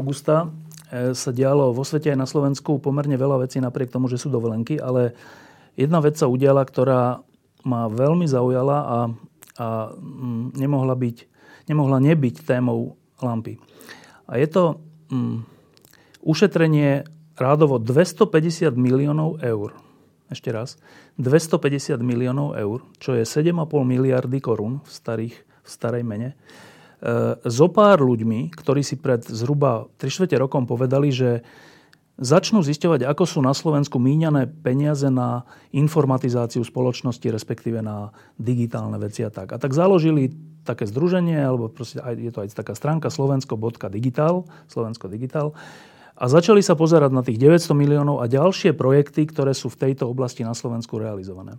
Augusta e, sa dialo vo svete aj na Slovensku pomerne veľa vecí napriek tomu, že sú dovolenky, ale jedna vec sa udiala, ktorá ma veľmi zaujala a, a mm, nemohla, byť, nemohla nebyť témou lampy. A je to mm, ušetrenie rádovo 250 miliónov eur. Ešte raz. 250 miliónov eur, čo je 7,5 miliardy korún v, starých, v starej mene so pár ľuďmi, ktorí si pred zhruba 3 čtvrte rokom povedali, že začnú zisťovať, ako sú na Slovensku míňané peniaze na informatizáciu spoločnosti, respektíve na digitálne veci a tak. A tak založili také združenie, alebo proste je to aj taká stránka slovensko.digital, Slovensko Digital, a začali sa pozerať na tých 900 miliónov a ďalšie projekty, ktoré sú v tejto oblasti na Slovensku realizované.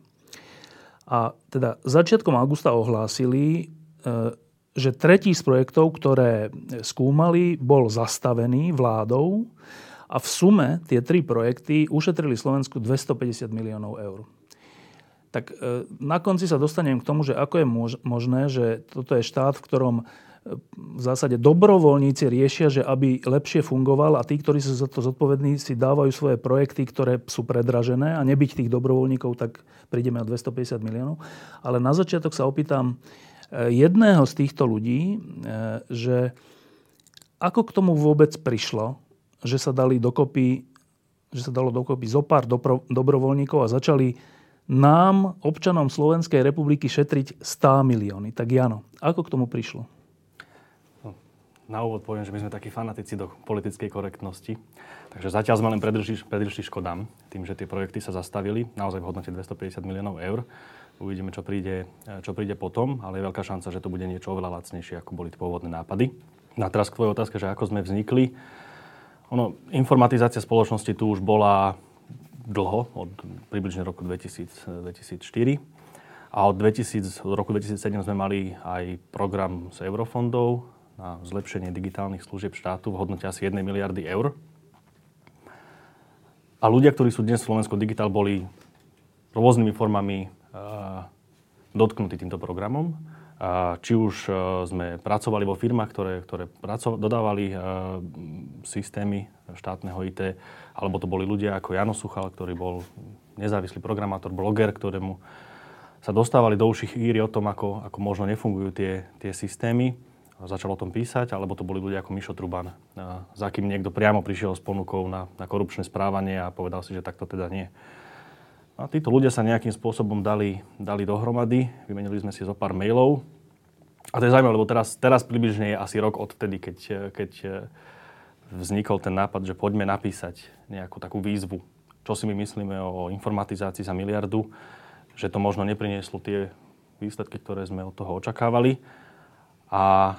A teda začiatkom augusta ohlásili, e, že tretí z projektov, ktoré skúmali, bol zastavený vládou a v sume tie tri projekty ušetrili Slovensku 250 miliónov eur. Tak e, na konci sa dostanem k tomu, že ako je možné, že toto je štát, v ktorom e, v zásade dobrovoľníci riešia, že aby lepšie fungoval a tí, ktorí sú za to zodpovední, si dávajú svoje projekty, ktoré sú predražené a nebyť tých dobrovoľníkov, tak prídeme o 250 miliónov. Ale na začiatok sa opýtam, jedného z týchto ľudí, e, že ako k tomu vôbec prišlo, že sa dali dokopy, že sa dalo dokopy zo pár dobro, dobrovoľníkov a začali nám, občanom Slovenskej republiky, šetriť 100 milióny. Tak Jano, ako k tomu prišlo? No, na úvod poviem, že my sme takí fanatici do politickej korektnosti. Takže zatiaľ sme len predržili škodám tým, že tie projekty sa zastavili naozaj v hodnote 250 miliónov eur. Uvidíme, čo príde, čo príde potom, ale je veľká šanca, že to bude niečo oveľa lacnejšie, ako boli pôvodné nápady. No a teraz k tvojej otázke, že ako sme vznikli. Ono, informatizácia spoločnosti tu už bola dlho, od približne roku 2000, 2004. A od, 2000, od roku 2007 sme mali aj program z eurofondov na zlepšenie digitálnych služieb štátu v hodnote asi 1 miliardy eur. A ľudia, ktorí sú dnes v Slovensku Digital, boli rôznymi formami dotknutí týmto programom. Či už e, sme pracovali vo firmách, ktoré, ktoré praco- dodávali e, systémy štátneho IT, alebo to boli ľudia ako Jano Suchal, ktorý bol nezávislý programátor, bloger, ktorému sa dostávali do uších íry o tom, ako, ako možno nefungujú tie, tie systémy. Začal o tom písať, alebo to boli ľudia ako Mišo Truban, za kým niekto priamo prišiel s ponukou na, na korupčné správanie a povedal si, že takto teda nie. A títo ľudia sa nejakým spôsobom dali, dali dohromady, vymenili sme si zo pár mailov. A to je zaujímavé, lebo teraz, teraz približne je asi rok odtedy, keď, keď vznikol ten nápad, že poďme napísať nejakú takú výzvu, čo si my myslíme o informatizácii za miliardu, že to možno neprinieslo tie výsledky, ktoré sme od toho očakávali. A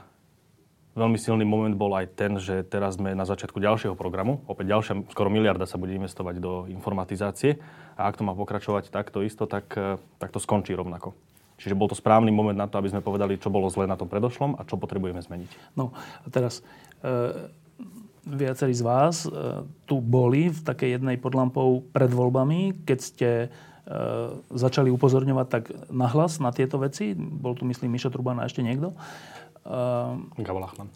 Veľmi silný moment bol aj ten, že teraz sme na začiatku ďalšieho programu. Opäť ďalšia, skoro miliarda sa bude investovať do informatizácie. A ak to má pokračovať takto isto, tak, eh, tak to skončí rovnako. Čiže bol to správny moment na to, aby sme povedali, čo bolo zle na tom predošlom a čo potrebujeme zmeniť. No a teraz e, viacerí z vás e, tu boli v takej jednej pod lampou pred voľbami, keď ste e, začali upozorňovať tak nahlas na tieto veci. Bol tu, myslím, Mišo Truban a ešte niekto. Uh,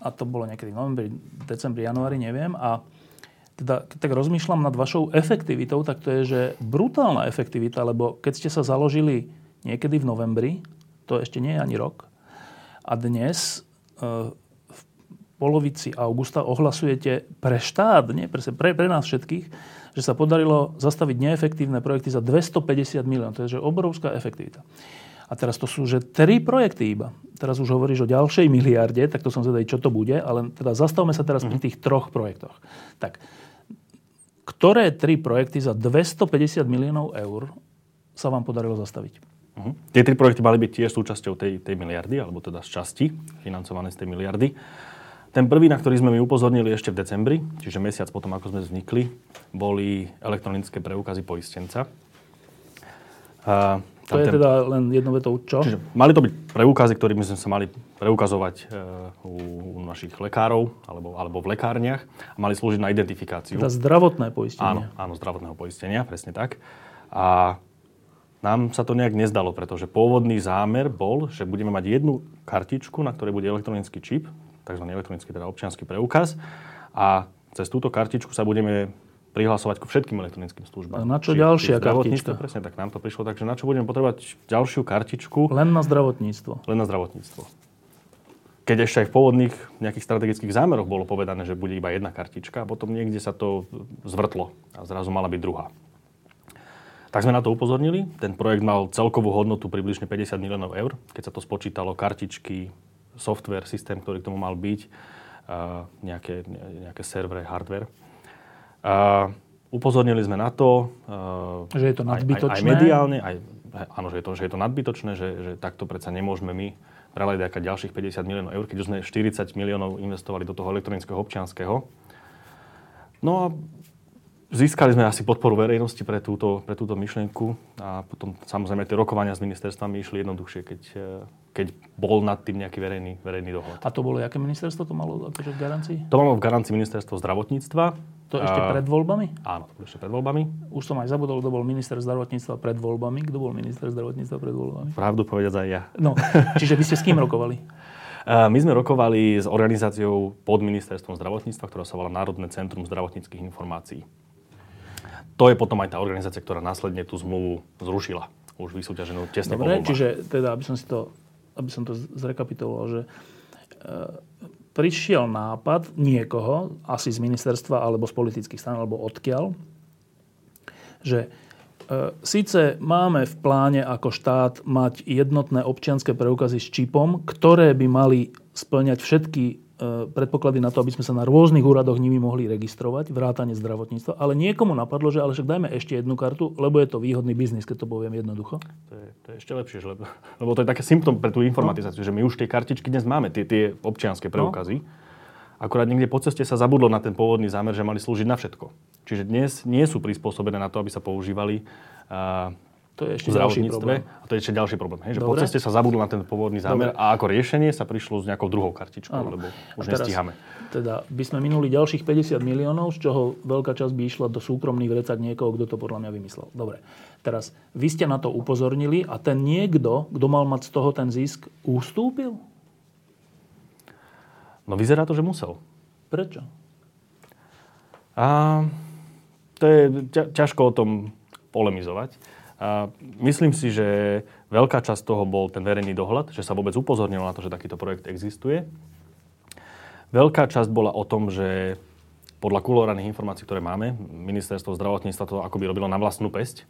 A to bolo niekedy v novembri, decembri, januári, neviem. A teda, keď tak rozmýšľam nad vašou efektivitou, tak to je, že brutálna efektivita, lebo keď ste sa založili niekedy v novembri, to ešte nie je ani rok, a dnes uh, v polovici augusta ohlasujete pre štát, nie pre, pre, pre nás všetkých, že sa podarilo zastaviť neefektívne projekty za 250 miliónov. To je že obrovská efektivita. A teraz to sú že tri projekty iba. Teraz už hovoríš o ďalšej miliarde, tak to som zvedavý, čo to bude, ale teda zastavme sa teraz pri mhm. tých troch projektoch. Tak, ktoré tri projekty za 250 miliónov eur sa vám podarilo zastaviť? Uh-huh. Tie tri projekty mali byť tiež súčasťou tej, tej miliardy, alebo teda z časti financované z tej miliardy. Ten prvý, na ktorý sme mi upozornili ešte v decembri, čiže mesiac potom, ako sme vznikli, boli elektronické preukazy poistenca. A to je ten, teda len jedno vetou čo? Čiže mali to byť preukazy, ktorými sme sa mali preukazovať e, u, u našich lekárov alebo, alebo v lekárniach a mali slúžiť na identifikáciu. Teda zdravotné poistenie. Áno, áno, zdravotného poistenia, presne tak. A nám sa to nejak nezdalo, pretože pôvodný zámer bol, že budeme mať jednu kartičku, na ktorej bude elektronický čip, tzv. elektronický teda občianský preukaz a cez túto kartičku sa budeme prihlasovať ku všetkým elektronickým službám. A na čo či, ďalšia kartička? Presne tak, nám to prišlo. Takže na čo budeme potrebovať ďalšiu kartičku? Len na zdravotníctvo. Len na zdravotníctvo. Keď ešte aj v pôvodných nejakých strategických zámeroch bolo povedané, že bude iba jedna kartička a potom niekde sa to zvrtlo a zrazu mala byť druhá. Tak sme na to upozornili. Ten projekt mal celkovú hodnotu približne 50 miliónov eur. Keď sa to spočítalo, kartičky, software, systém, ktorý k tomu mal byť, nejaké, nejaké servery, hardware. A upozornili sme na to, že je to nadbytočné. Aj, aj, aj mediálne, aj, áno, že je to, že je to nadbytočné, že, že takto predsa nemôžeme my prehľadať ďalších 50 miliónov eur, keď už sme 40 miliónov investovali do toho elektronického občianského. No a získali sme asi podporu verejnosti pre túto, pre túto myšlienku a potom samozrejme tie rokovania s ministerstvami išli jednoduchšie, keď, keď bol nad tým nejaký verejný, verejný dohľad. A to bolo, aké ministerstvo to malo akože v garancii? To malo v garancii ministerstvo zdravotníctva. To ešte a... pred voľbami? Áno, to ešte pred voľbami. Už som aj zabudol, kto bol minister zdravotníctva pred voľbami. Kto bol minister zdravotníctva pred voľbami? Pravdu povedať aj ja. No, čiže vy ste s kým rokovali? My sme rokovali s organizáciou pod ministerstvom zdravotníctva, ktorá sa volá Národné centrum zdravotníckých informácií. To je potom aj tá organizácia, ktorá následne tú zmluvu zrušila. Už vysúťaženú tesne Dobre, čiže teda, aby som si to aby som to zrekapituloval, že e, prišiel nápad niekoho, asi z ministerstva alebo z politických stran, alebo odkiaľ, že e, síce máme v pláne ako štát mať jednotné občianské preukazy s čipom, ktoré by mali splňať všetky predpoklady na to, aby sme sa na rôznych úradoch nimi mohli registrovať, vrátane zdravotníctva, ale niekomu napadlo, že ale však dajme ešte jednu kartu, lebo je to výhodný biznis, keď to poviem jednoducho. To je, to je ešte lepšie, lebo, lebo to je také symptom pre tú informatizáciu, no. že my už tie kartičky dnes máme, tie, tie občianské preukazy. No. Akurát niekde po ceste sa zabudlo na ten pôvodný zámer, že mali slúžiť na všetko. Čiže dnes nie sú prispôsobené na to, aby sa používali uh, to je ešte ďalší problém. A to je ešte ďalší problém. Hej, že po ceste sa zabudlo na ten pôvodný zámer Dobre. a ako riešenie sa prišlo s nejakou druhou kartičkou, ano. lebo už teraz, nestíhame. Teda by sme minuli ďalších 50 miliónov, z čoho veľká časť by išla do súkromných vrecak niekoho, kto to podľa mňa vymyslel. Dobre. Teraz, vy ste na to upozornili a ten niekto, kto mal mať z toho ten zisk, ustúpil? No vyzerá to, že musel. Prečo? A, to je ťažko o tom polemizovať. A myslím si, že veľká časť toho bol ten verejný dohľad, že sa vôbec upozornilo na to, že takýto projekt existuje. Veľká časť bola o tom, že podľa kulorálnych informácií, ktoré máme, ministerstvo zdravotníctva to akoby robilo na vlastnú pesť,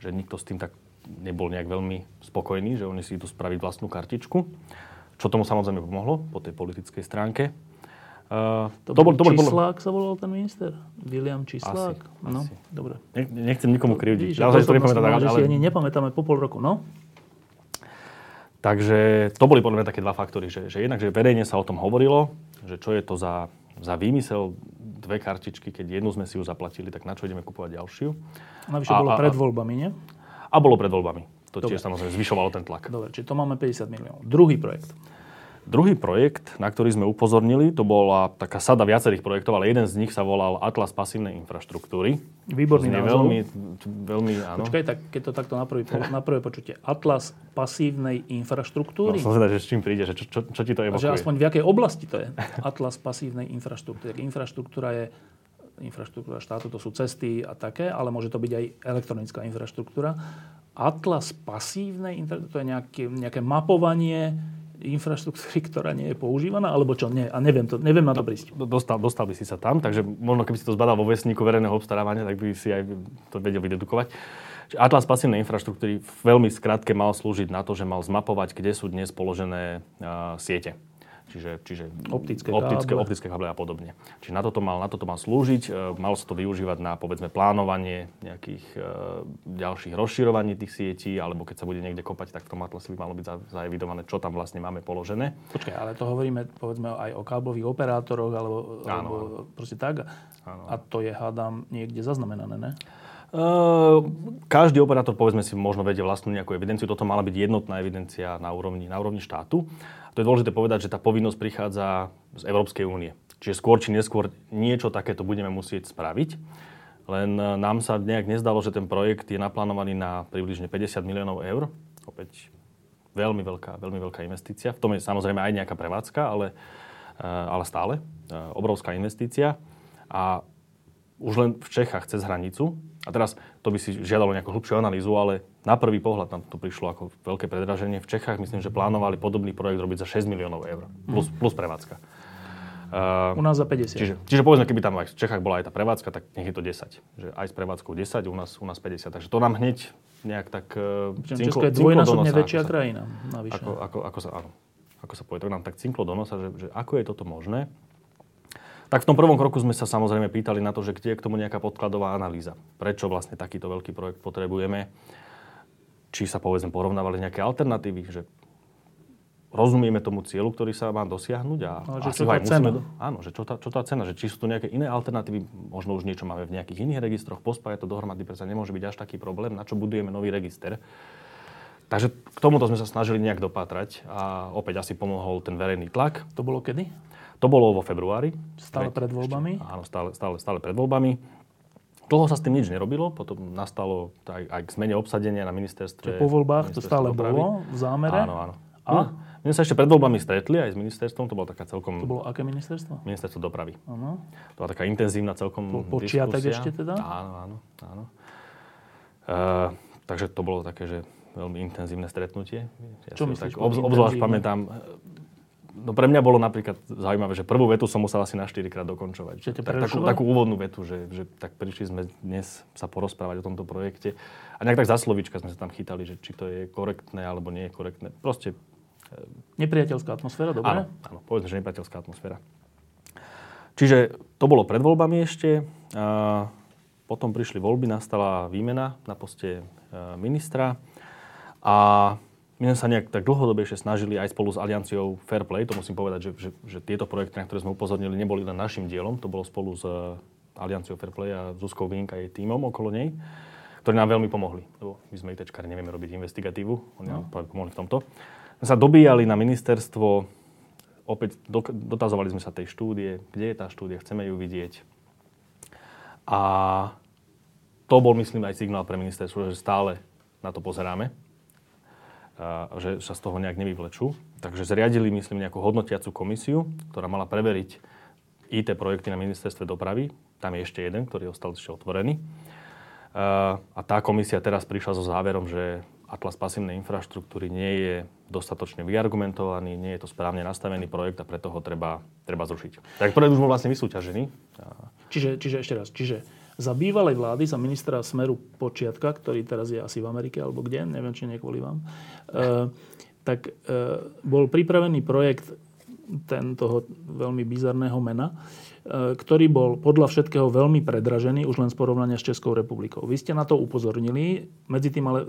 že nikto s tým tak nebol nejak veľmi spokojný, že oni si tu spraviť vlastnú kartičku, čo tomu samozrejme pomohlo po tej politickej stránke. Uh, to, to bol, to bol, Čislák sa volal ten minister? William Čislák? Asi, no, asi. dobre. nechcem nikomu krivdiť. Ja to nepamätám. Ale... si ani nepamätáme po pol roku, no? Takže to boli podľa mňa také dva faktory, že, že jednak, že verejne sa o tom hovorilo, že čo je to za, za výmysel dve kartičky, keď jednu sme si už zaplatili, tak na čo ideme kupovať ďalšiu. Navyše bolo pred voľbami, nie? A bolo pred voľbami. To tiež samozrejme zvyšovalo ten tlak. Dobre, čiže to máme 50 miliónov. Druhý projekt. Druhý projekt, na ktorý sme upozornili, to bola taká sada viacerých projektov, ale jeden z nich sa volal Atlas pasívnej infraštruktúry. Výborný názov. Veľmi, veľmi, áno. Počkaj, tak keď to takto na, prvý, na prvé počutie. Atlas pasívnej infraštruktúry. No, som že s čím príde, že čo, čo, čo ti to evokuje? Že aspoň v jakej oblasti to je. Atlas pasívnej infraštruktúry. Infraštruktúra je infraštruktúra štátu, to sú cesty a také, ale môže to byť aj elektronická infraštruktúra. Atlas pasívnej to je nejaké, nejaké mapovanie infraštruktúry, ktorá nie je používaná, alebo čo? Nie, a neviem, to, neviem na to prísť. Dostal, dostal by si sa tam, takže možno keby si to zbadal vo vesníku verejného obstarávania, tak by si aj to vedel vydedukovať. Atlas pasívnej infraštruktúry veľmi skrátke mal slúžiť na to, že mal zmapovať, kde sú dnes položené uh, siete. Čiže, čiže optické, optické, káble. optické káble a podobne. Čiže na toto mal, na toto mal slúžiť. E, malo sa to využívať na povedzme plánovanie nejakých e, ďalších rozširovaní tých sietí, alebo keď sa bude niekde kopať, tak v tom atlase by malo byť zaevidované, čo tam vlastne máme položené. Počkaj, ale to hovoríme povedzme aj o káblových operátoroch, alebo, alebo proste tak. Áno. A to je, hádam, niekde zaznamenané, ne? Uh, každý operátor, povedzme si, možno vedie vlastnú nejakú evidenciu. Toto mala byť jednotná evidencia na úrovni, na úrovni štátu. To je dôležité povedať, že tá povinnosť prichádza z Európskej únie. Čiže skôr či neskôr niečo takéto budeme musieť spraviť. Len e, nám sa nejak nezdalo, že ten projekt je naplánovaný na približne 50 miliónov eur. Opäť veľmi veľká, veľmi veľká investícia. V tom je samozrejme aj nejaká prevádzka, ale, e, ale stále e, obrovská investícia. A už len v Čechách cez hranicu a teraz to by si žiadalo nejakú hlubšiu analýzu, ale na prvý pohľad nám to prišlo ako veľké predraženie. V Čechách myslím, že plánovali podobný projekt robiť za 6 miliónov eur. Plus, plus prevádzka. Uh, u nás za 50. Čiže, čiže povedzme, keby tam aj v Čechách bola aj tá prevádzka, tak nech je to 10. Že aj s prevádzkou 10, u nás, u nás 50. Takže to nám hneď nejak tak uh, cinklo, Česko je dvojnásobne väčšia ako krajina. Navyše. Ako, ako, ako, sa, áno, ako sa povie, to nám tak cinklo do nosa, že, že ako je toto možné. Tak v tom prvom kroku sme sa samozrejme pýtali na to, že kde je k tomu nejaká podkladová analýza. Prečo vlastne takýto veľký projekt potrebujeme? Či sa povedzme porovnávali nejaké alternatívy, že rozumieme tomu cieľu, ktorý sa má dosiahnuť a no, že čo tá cena? Do... Áno, že čo tá, čo tá cena, že či sú tu nejaké iné alternatívy, možno už niečo máme v nejakých iných registroch, pospájať to dohromady, predsa nemôže byť až taký problém, na čo budujeme nový register. Takže k tomuto sme sa snažili nejak dopátrať a opäť asi pomohol ten verejný tlak. To bolo kedy? To bolo vo februári. Stále pred voľbami? Áno, stále, stále, stále pred voľbami. Dlho sa s tým nič nerobilo, potom nastalo aj, aj k zmene obsadenia na ministerstve. Čiže po voľbách to stále dopravy. bolo v zámere? Áno, áno. A? My sme sa ešte pred voľbami stretli aj s ministerstvom, to bola taká celkom... To bolo aké ministerstvo? Ministerstvo dopravy. Áno. To bola taká intenzívna celkom po, Počiatek ešte teda? Áno, áno, áno. Uh, takže to bolo také, že veľmi intenzívne stretnutie. Ja Čo myslíš? Tak obzvlášť pamätám, No pre mňa bolo napríklad zaujímavé, že prvú vetu som musel asi na 4 krát dokončovať. Čo tak, takú, takú úvodnú vetu, že, že tak prišli sme dnes sa porozprávať o tomto projekte. A nejak tak za slovíčka sme sa tam chytali, že či to je korektné alebo nie je korektné. Proste... E, nepriateľská atmosféra, dobre? Áno, áno povedzme, že nepriateľská atmosféra. Čiže to bolo pred voľbami ešte. A potom prišli voľby, nastala výmena na poste e, ministra. A my sme sa nejak tak dlhodobejšie snažili aj spolu s Alianciou Fairplay, to musím povedať, že, že, že tieto projekty, na ktoré sme upozornili, neboli len našim dielom, to bolo spolu s eh, Alianciou Fairplay a Zuzkou Vink a jej tímom okolo nej, ktorí nám veľmi pomohli. Lebo my sme ITčkári, nevieme robiť investigatívu, oni nám no. pomohli v tomto. My sa dobíjali na ministerstvo, opäť dotazovali sme sa tej štúdie, kde je tá štúdia, chceme ju vidieť. A to bol, myslím, aj signál pre ministerstvo, že stále na to pozeráme že sa z toho nejak nevyvlečú. Takže zriadili, myslím, nejakú hodnotiacu komisiu, ktorá mala preveriť IT projekty na ministerstve dopravy. Tam je ešte jeden, ktorý ostal ešte otvorený. A tá komisia teraz prišla so záverom, že Atlas pasívnej infraštruktúry nie je dostatočne vyargumentovaný, nie je to správne nastavený projekt a preto ho treba, treba zrušiť. Tak projekt už bol vlastne vysúťažený. Čiže, čiže ešte raz, čiže za bývalej vlády, za ministra Smeru Počiatka, ktorý teraz je asi v Amerike alebo kde, neviem, či nie kvôli vám, e, tak e, bol pripravený projekt ten toho veľmi bizarného mena, e, ktorý bol podľa všetkého veľmi predražený už len z porovnania s Českou republikou. Vy ste na to upozornili, medzi tým ale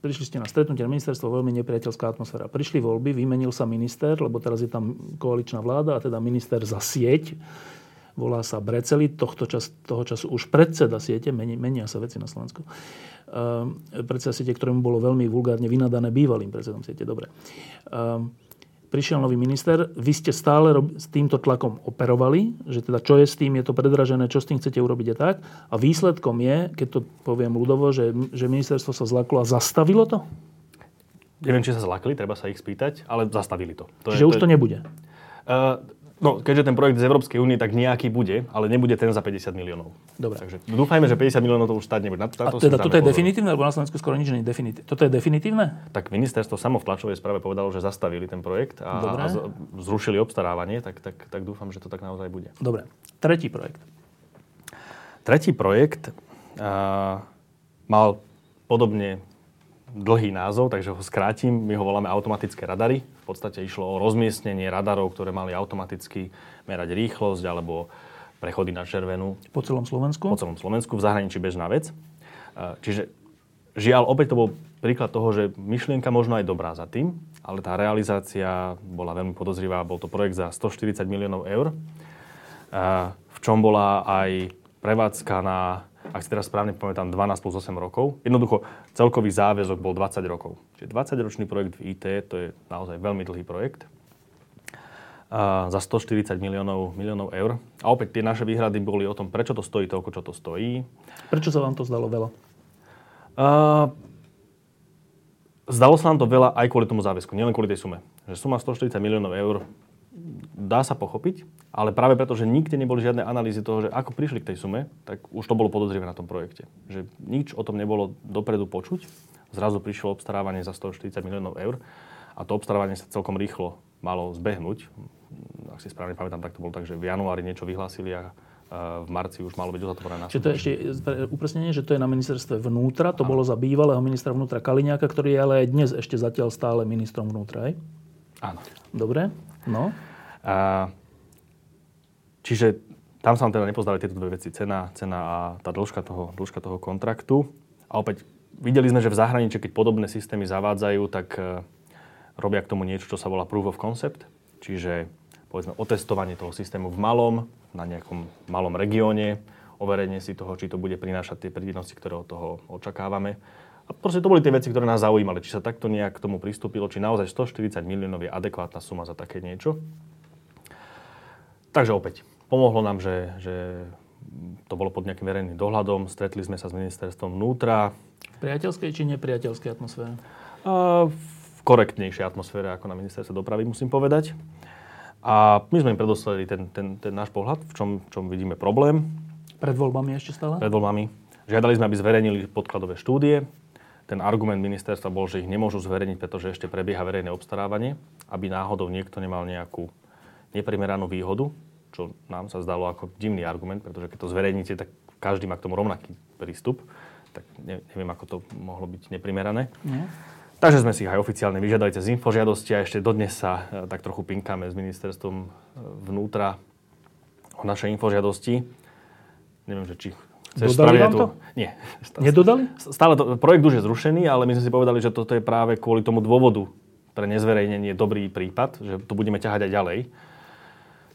prišli ste na stretnutie na ministerstvo, veľmi nepriateľská atmosféra. Prišli voľby, vymenil sa minister, lebo teraz je tam koaličná vláda a teda minister za sieť volá sa Breceli, tohto čas, toho času už predseda siete, menia, menia sa veci na Slovensku, uh, predseda siete, ktorému bolo veľmi vulgárne vynadané bývalým predsedom siete, dobre. Uh, prišiel nový minister, vy ste stále rob, s týmto tlakom operovali, že teda čo je s tým, je to predražené, čo s tým chcete urobiť a tak. A výsledkom je, keď to poviem ľudovo, že, že ministerstvo sa zlaklo a zastavilo to? Neviem, či sa zlakli, treba sa ich spýtať, ale zastavili to. to Čiže je, už to, to nebude? Uh, No, keďže ten projekt z Európskej únie, tak nejaký bude, ale nebude ten za 50 miliónov. Dobre. Takže dúfajme, že 50 miliónov to už stať nebude. Na, to A teda toto je definitívne, lebo na Slovensku skoro nič nie je definitívne. Toto je definitívne? Tak ministerstvo samo v tlačovej správe povedalo, že zastavili ten projekt a, a zrušili obstarávanie, tak, tak, tak dúfam, že to tak naozaj bude. Dobre. Tretí projekt. Tretí projekt a, mal podobne dlhý názov, takže ho skrátim. My ho voláme automatické radary. Podstate išlo o rozmiestnenie radarov, ktoré mali automaticky merať rýchlosť alebo prechody na červenú. Po celom Slovensku? Po celom Slovensku, v zahraničí bežná vec. Čiže žiaľ, opäť to bol príklad toho, že myšlienka možno aj dobrá za tým, ale tá realizácia bola veľmi podozrivá. Bol to projekt za 140 miliónov eur, v čom bola aj prevádzka na ak si teraz správne pamätám, 12 plus 8 rokov. Jednoducho, celkový záväzok bol 20 rokov. Čiže 20-ročný projekt v IT, to je naozaj veľmi dlhý projekt. A za 140 miliónov, miliónov eur. A opäť tie naše výhrady boli o tom, prečo to stojí toľko, čo to stojí. Prečo sa vám to zdalo veľa? A, zdalo sa nám to veľa aj kvôli tomu záväzku, nielen kvôli tej sume. Že suma 140 miliónov eur dá sa pochopiť, ale práve preto, že nikde neboli žiadne analýzy toho, že ako prišli k tej sume, tak už to bolo podozrivé na tom projekte. Že nič o tom nebolo dopredu počuť. Zrazu prišlo obstarávanie za 140 miliónov eur a to obstarávanie sa celkom rýchlo malo zbehnúť. Ak si správne pamätám, tak to bolo tak, že v januári niečo vyhlásili a v marci už malo byť uzatvorené. Čiže to je ešte upresnenie, že to je na ministerstve vnútra, to Áno. bolo za bývalého ministra vnútra Kaliňáka, ktorý je ale aj dnes ešte zatiaľ stále ministrom vnútra, aj? Áno. Dobre, no. A, čiže tam sa nám teda nepozdali tieto dve veci. Cena, cena a tá dĺžka toho, dĺžka toho kontraktu. A opäť videli sme, že v zahraničí, keď podobné systémy zavádzajú, tak e, robia k tomu niečo, čo sa volá proof of concept. Čiže povedzme otestovanie toho systému v malom, na nejakom malom regióne, overenie si toho, či to bude prinášať tie prínosy, ktoré od toho očakávame. A proste to boli tie veci, ktoré nás zaujímali. Či sa takto nejak k tomu pristúpilo, či naozaj 140 miliónov je adekvátna suma za také niečo. Takže opäť, pomohlo nám, že, že to bolo pod nejakým verejným dohľadom, stretli sme sa s ministerstvom vnútra. V priateľskej či nepriateľskej atmosfére? A v korektnejšej atmosfére ako na ministerstve dopravy, musím povedať. A my sme im predoslali ten, ten, ten náš pohľad, v čom, v čom vidíme problém. Pred voľbami ešte stále? Pred voľbami. Žiadali sme, aby zverejnili podkladové štúdie. Ten argument ministerstva bol, že ich nemôžu zverejniť, pretože ešte prebieha verejné obstarávanie, aby náhodou niekto nemal nejakú neprimeranú výhodu čo nám sa zdalo ako divný argument, pretože keď to zverejníte, tak každý má k tomu rovnaký prístup. Tak neviem, ako to mohlo byť neprimerané. Nie. Takže sme si ich aj oficiálne vyžiadali cez infožiadosti a ešte dodnes sa e, tak trochu pinkáme s ministerstvom e, vnútra o našej infožiadosti. Neviem, že či chceš Dodali vám to? Nie. Nedodali? Stále to, projekt už je zrušený, ale my sme si povedali, že toto je práve kvôli tomu dôvodu pre nezverejnenie dobrý prípad, že to budeme ťahať aj ďalej.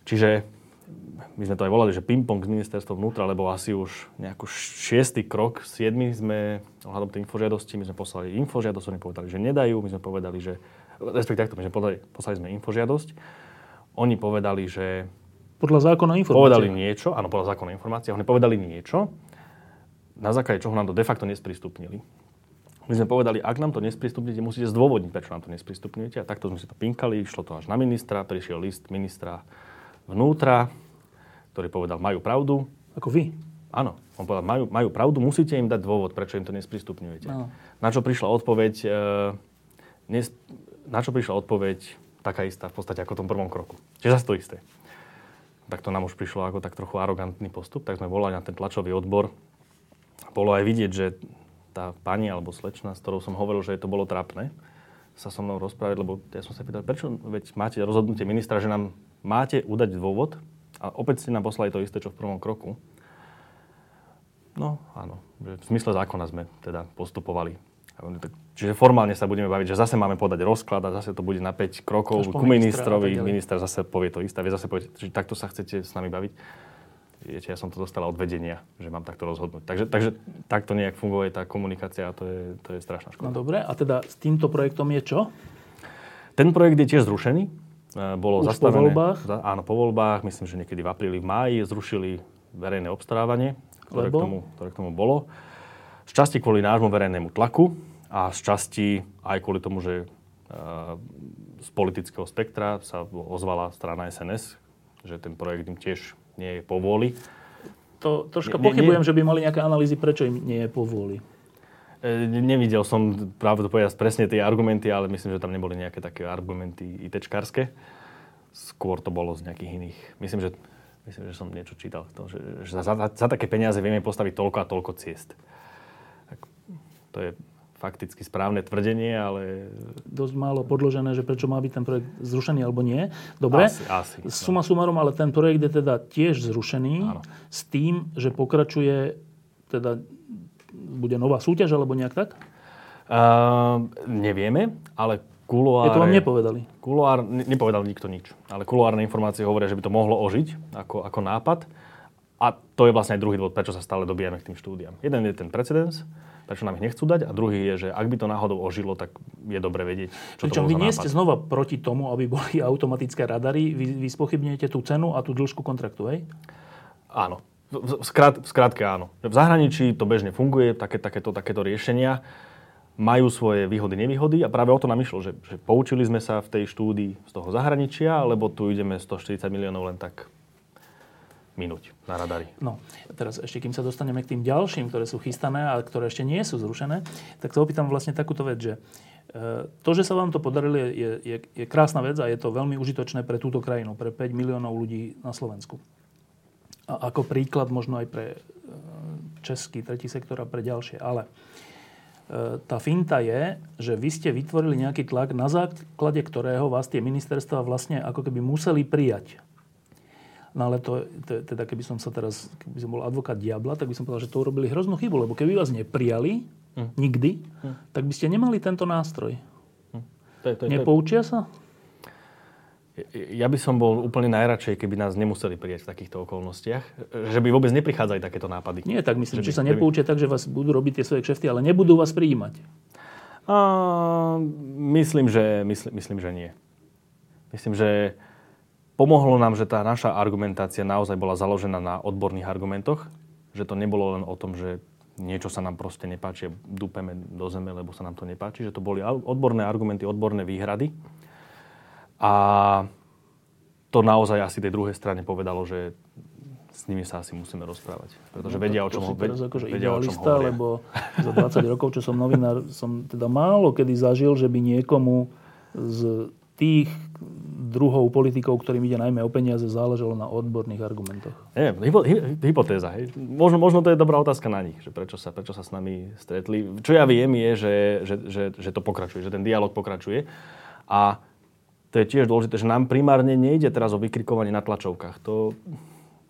Čiže my sme to aj volali, že ping-pong z ministerstva vnútra, lebo asi už nejaký šiestý krok, siedmy sme ohľadom tej infožiadosti, my sme poslali infožiadosť, oni povedali, že nedajú, my sme povedali, že, respektíve takto, my sme povedali, poslali sme infožiadosť, oni povedali, že... Podľa zákona informácie. Povedali niečo, áno, podľa zákona informácie, oni povedali niečo, na základe čoho nám to de facto nesprístupnili. My sme povedali, ak nám to nesprístupnite, musíte zdôvodniť, prečo nám to nesprístupňujete. A takto sme si to pinkali, išlo to až na ministra, prišiel list ministra vnútra, ktorý povedal, majú pravdu. Ako vy? Áno. On povedal, majú, majú pravdu, musíte im dať dôvod, prečo im to nesprístupňujete. No. Na čo prišla odpoveď, e, nes, na čo prišla odpoveď taká istá v podstate ako v tom prvom kroku. Čiže zase to isté. Tak to nám už prišlo ako tak trochu arogantný postup, tak sme volali na ten tlačový odbor. Bolo aj vidieť, že tá pani alebo slečna, s ktorou som hovoril, že to bolo trapné, sa so mnou rozprávať, lebo ja som sa pýtal, prečo veď máte rozhodnutie ministra, že nám máte udať dôvod, a opäť ste nám poslali to isté, čo v prvom kroku. No áno, že v zmysle zákona sme teda postupovali. Čiže formálne sa budeme baviť, že zase máme podať rozklad a zase to bude na 5 krokov ku ministrovi. Minister zase povie to isté. Vy zase poviete, že takto sa chcete s nami baviť. Viete, ja som to dostala od vedenia, že mám takto rozhodnúť. Takže, takže takto nejak funguje tá komunikácia a to je, to je strašná škoda. No dobre, a teda s týmto projektom je čo? Ten projekt je tiež zrušený. E, bolo Už zastavené. po voľbách? Áno, po voľbách. Myslím, že niekedy v apríli, v máji zrušili verejné obstarávanie, ktoré, k tomu, ktoré k tomu bolo. Z časti kvôli nášmu verejnému tlaku a z časti aj kvôli tomu, že e, z politického spektra sa ozvala strana SNS, že ten projekt im tiež nie je povôli. To troška ne, pochybujem, ne, že by mali nejaké analýzy, prečo im nie je povôli. E, nevidel som, práve to povedať, presne tie argumenty, ale myslím, že tam neboli nejaké také argumenty ITčkárske. Skôr to bolo z nejakých iných. Myslím, že, myslím, že som niečo čítal. To, že, že za, za, za také peniaze vieme postaviť toľko a toľko ciest. Tak, to je fakticky správne tvrdenie, ale... Dosť málo podložené, že prečo má byť ten projekt zrušený alebo nie. Dobre, asi, asi, no. suma sumarom, ale ten projekt je teda tiež zrušený Áno. s tým, že pokračuje, teda bude nová súťaž alebo nejak tak? Uh, nevieme, ale kuloáre... Je to vám nepovedali? Kuloár, nepovedal nikto nič. Ale kuloárne informácie hovoria, že by to mohlo ožiť ako, ako nápad. A to je vlastne aj druhý dôvod, prečo sa stále dobíjame k tým štúdiám. Jeden je ten precedens, prečo nám ich nechcú dať. A druhý je, že ak by to náhodou ožilo, tak je dobre vedieť, čo Pričom to vy nie ste znova proti tomu, aby boli automatické radary. Vy, vy spochybňujete tú cenu a tú dĺžku kontraktu, hej? Áno. V, skrát, v skrátke áno. V zahraničí to bežne funguje, také, takéto, takéto riešenia majú svoje výhody, nevýhody a práve o to nám išlo, že, že poučili sme sa v tej štúdii z toho zahraničia, alebo tu ideme 140 miliónov len tak minúť na radary. No, teraz ešte, kým sa dostaneme k tým ďalším, ktoré sú chystané a ktoré ešte nie sú zrušené, tak sa opýtam vlastne takúto vec, že e, to, že sa vám to podarilo, je, je, je krásna vec a je to veľmi užitočné pre túto krajinu, pre 5 miliónov ľudí na Slovensku. A ako príklad možno aj pre e, český tretí sektor a pre ďalšie. Ale e, tá finta je, že vy ste vytvorili nejaký tlak, na základe ktorého vás tie ministerstva vlastne ako keby museli prijať No ale to, teda keby som sa teraz, keby som bol advokát diabla, tak by som povedal, že to urobili hroznú chybu, lebo keby vás neprijali hm. nikdy, hm. tak by ste nemali tento nástroj. Hm. To je, to je, Nepoučia sa? Ja by som bol úplne najradšej, keby nás nemuseli prijať v takýchto okolnostiach. Že by vôbec neprichádzali takéto nápady. Nie, tak myslím, že či sa nepoučia tak, že vás budú robiť tie svoje kšefty, ale nebudú vás prijímať. A, myslím, že, myslím, myslím, že nie. Myslím, že Pomohlo nám, že tá naša argumentácia naozaj bola založená na odborných argumentoch, že to nebolo len o tom, že niečo sa nám proste nepáči, dúpeme do zeme, lebo sa nám to nepáči, že to boli odborné argumenty, odborné výhrady. A to naozaj asi tej druhej strane povedalo, že s nimi sa asi musíme rozprávať. Pretože no, vedia, o čom, ho, teraz akože vedia, o čom hovoria. lebo za 20 rokov, čo som novinár, som teda málo kedy zažil, že by niekomu z tých druhov politikov, ktorým ide najmä o peniaze, záležalo na odborných argumentoch? Nie, hypo, hy, hypotéza. Hej. Možno, možno to je dobrá otázka na nich, že prečo sa, prečo sa s nami stretli. Čo ja viem je, že, že, že, že to pokračuje, že ten dialog pokračuje. A to je tiež dôležité, že nám primárne nejde teraz o vykrikovanie na tlačovkách. To,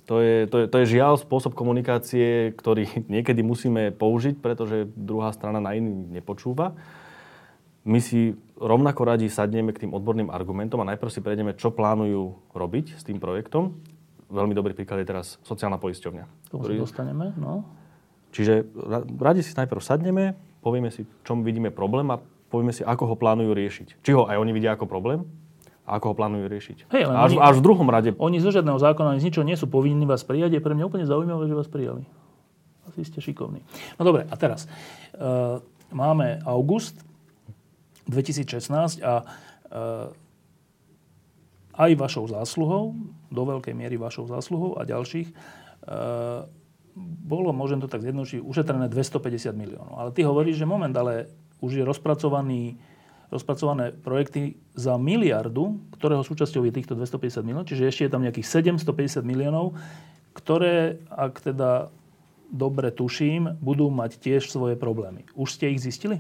to, je, to, je, to je žiaľ spôsob komunikácie, ktorý niekedy musíme použiť, pretože druhá strana na iný nepočúva my si rovnako radi sadneme k tým odborným argumentom a najprv si prejdeme, čo plánujú robiť s tým projektom. Veľmi dobrý príklad je teraz sociálna poisťovňa. To ktorý... dostaneme, no. Čiže radi si najprv sadneme, povieme si, čom vidíme problém a povieme si, ako ho plánujú riešiť. Či ho aj oni vidia ako problém, a ako ho plánujú riešiť. Hej, až, oni, až v druhom rade... Oni zo žiadneho zákona z ničoho nie sú povinní vás prijať. Je pre mňa úplne zaujímavé, že vás prijali. Asi ste šikovní. No dobre, a teraz. Uh, máme august, 2016 a eh, aj vašou zásluhou, do veľkej miery vašou zásluhou a ďalších, eh, bolo, môžem to tak zjednodušiť, ušetrené 250 miliónov. Ale ty hovoríš, že moment, ale už je rozpracovaný, rozpracované projekty za miliardu, ktorého súčasťou je týchto 250 miliónov, čiže ešte je tam nejakých 750 miliónov, ktoré, ak teda dobre tuším, budú mať tiež svoje problémy. Už ste ich zistili?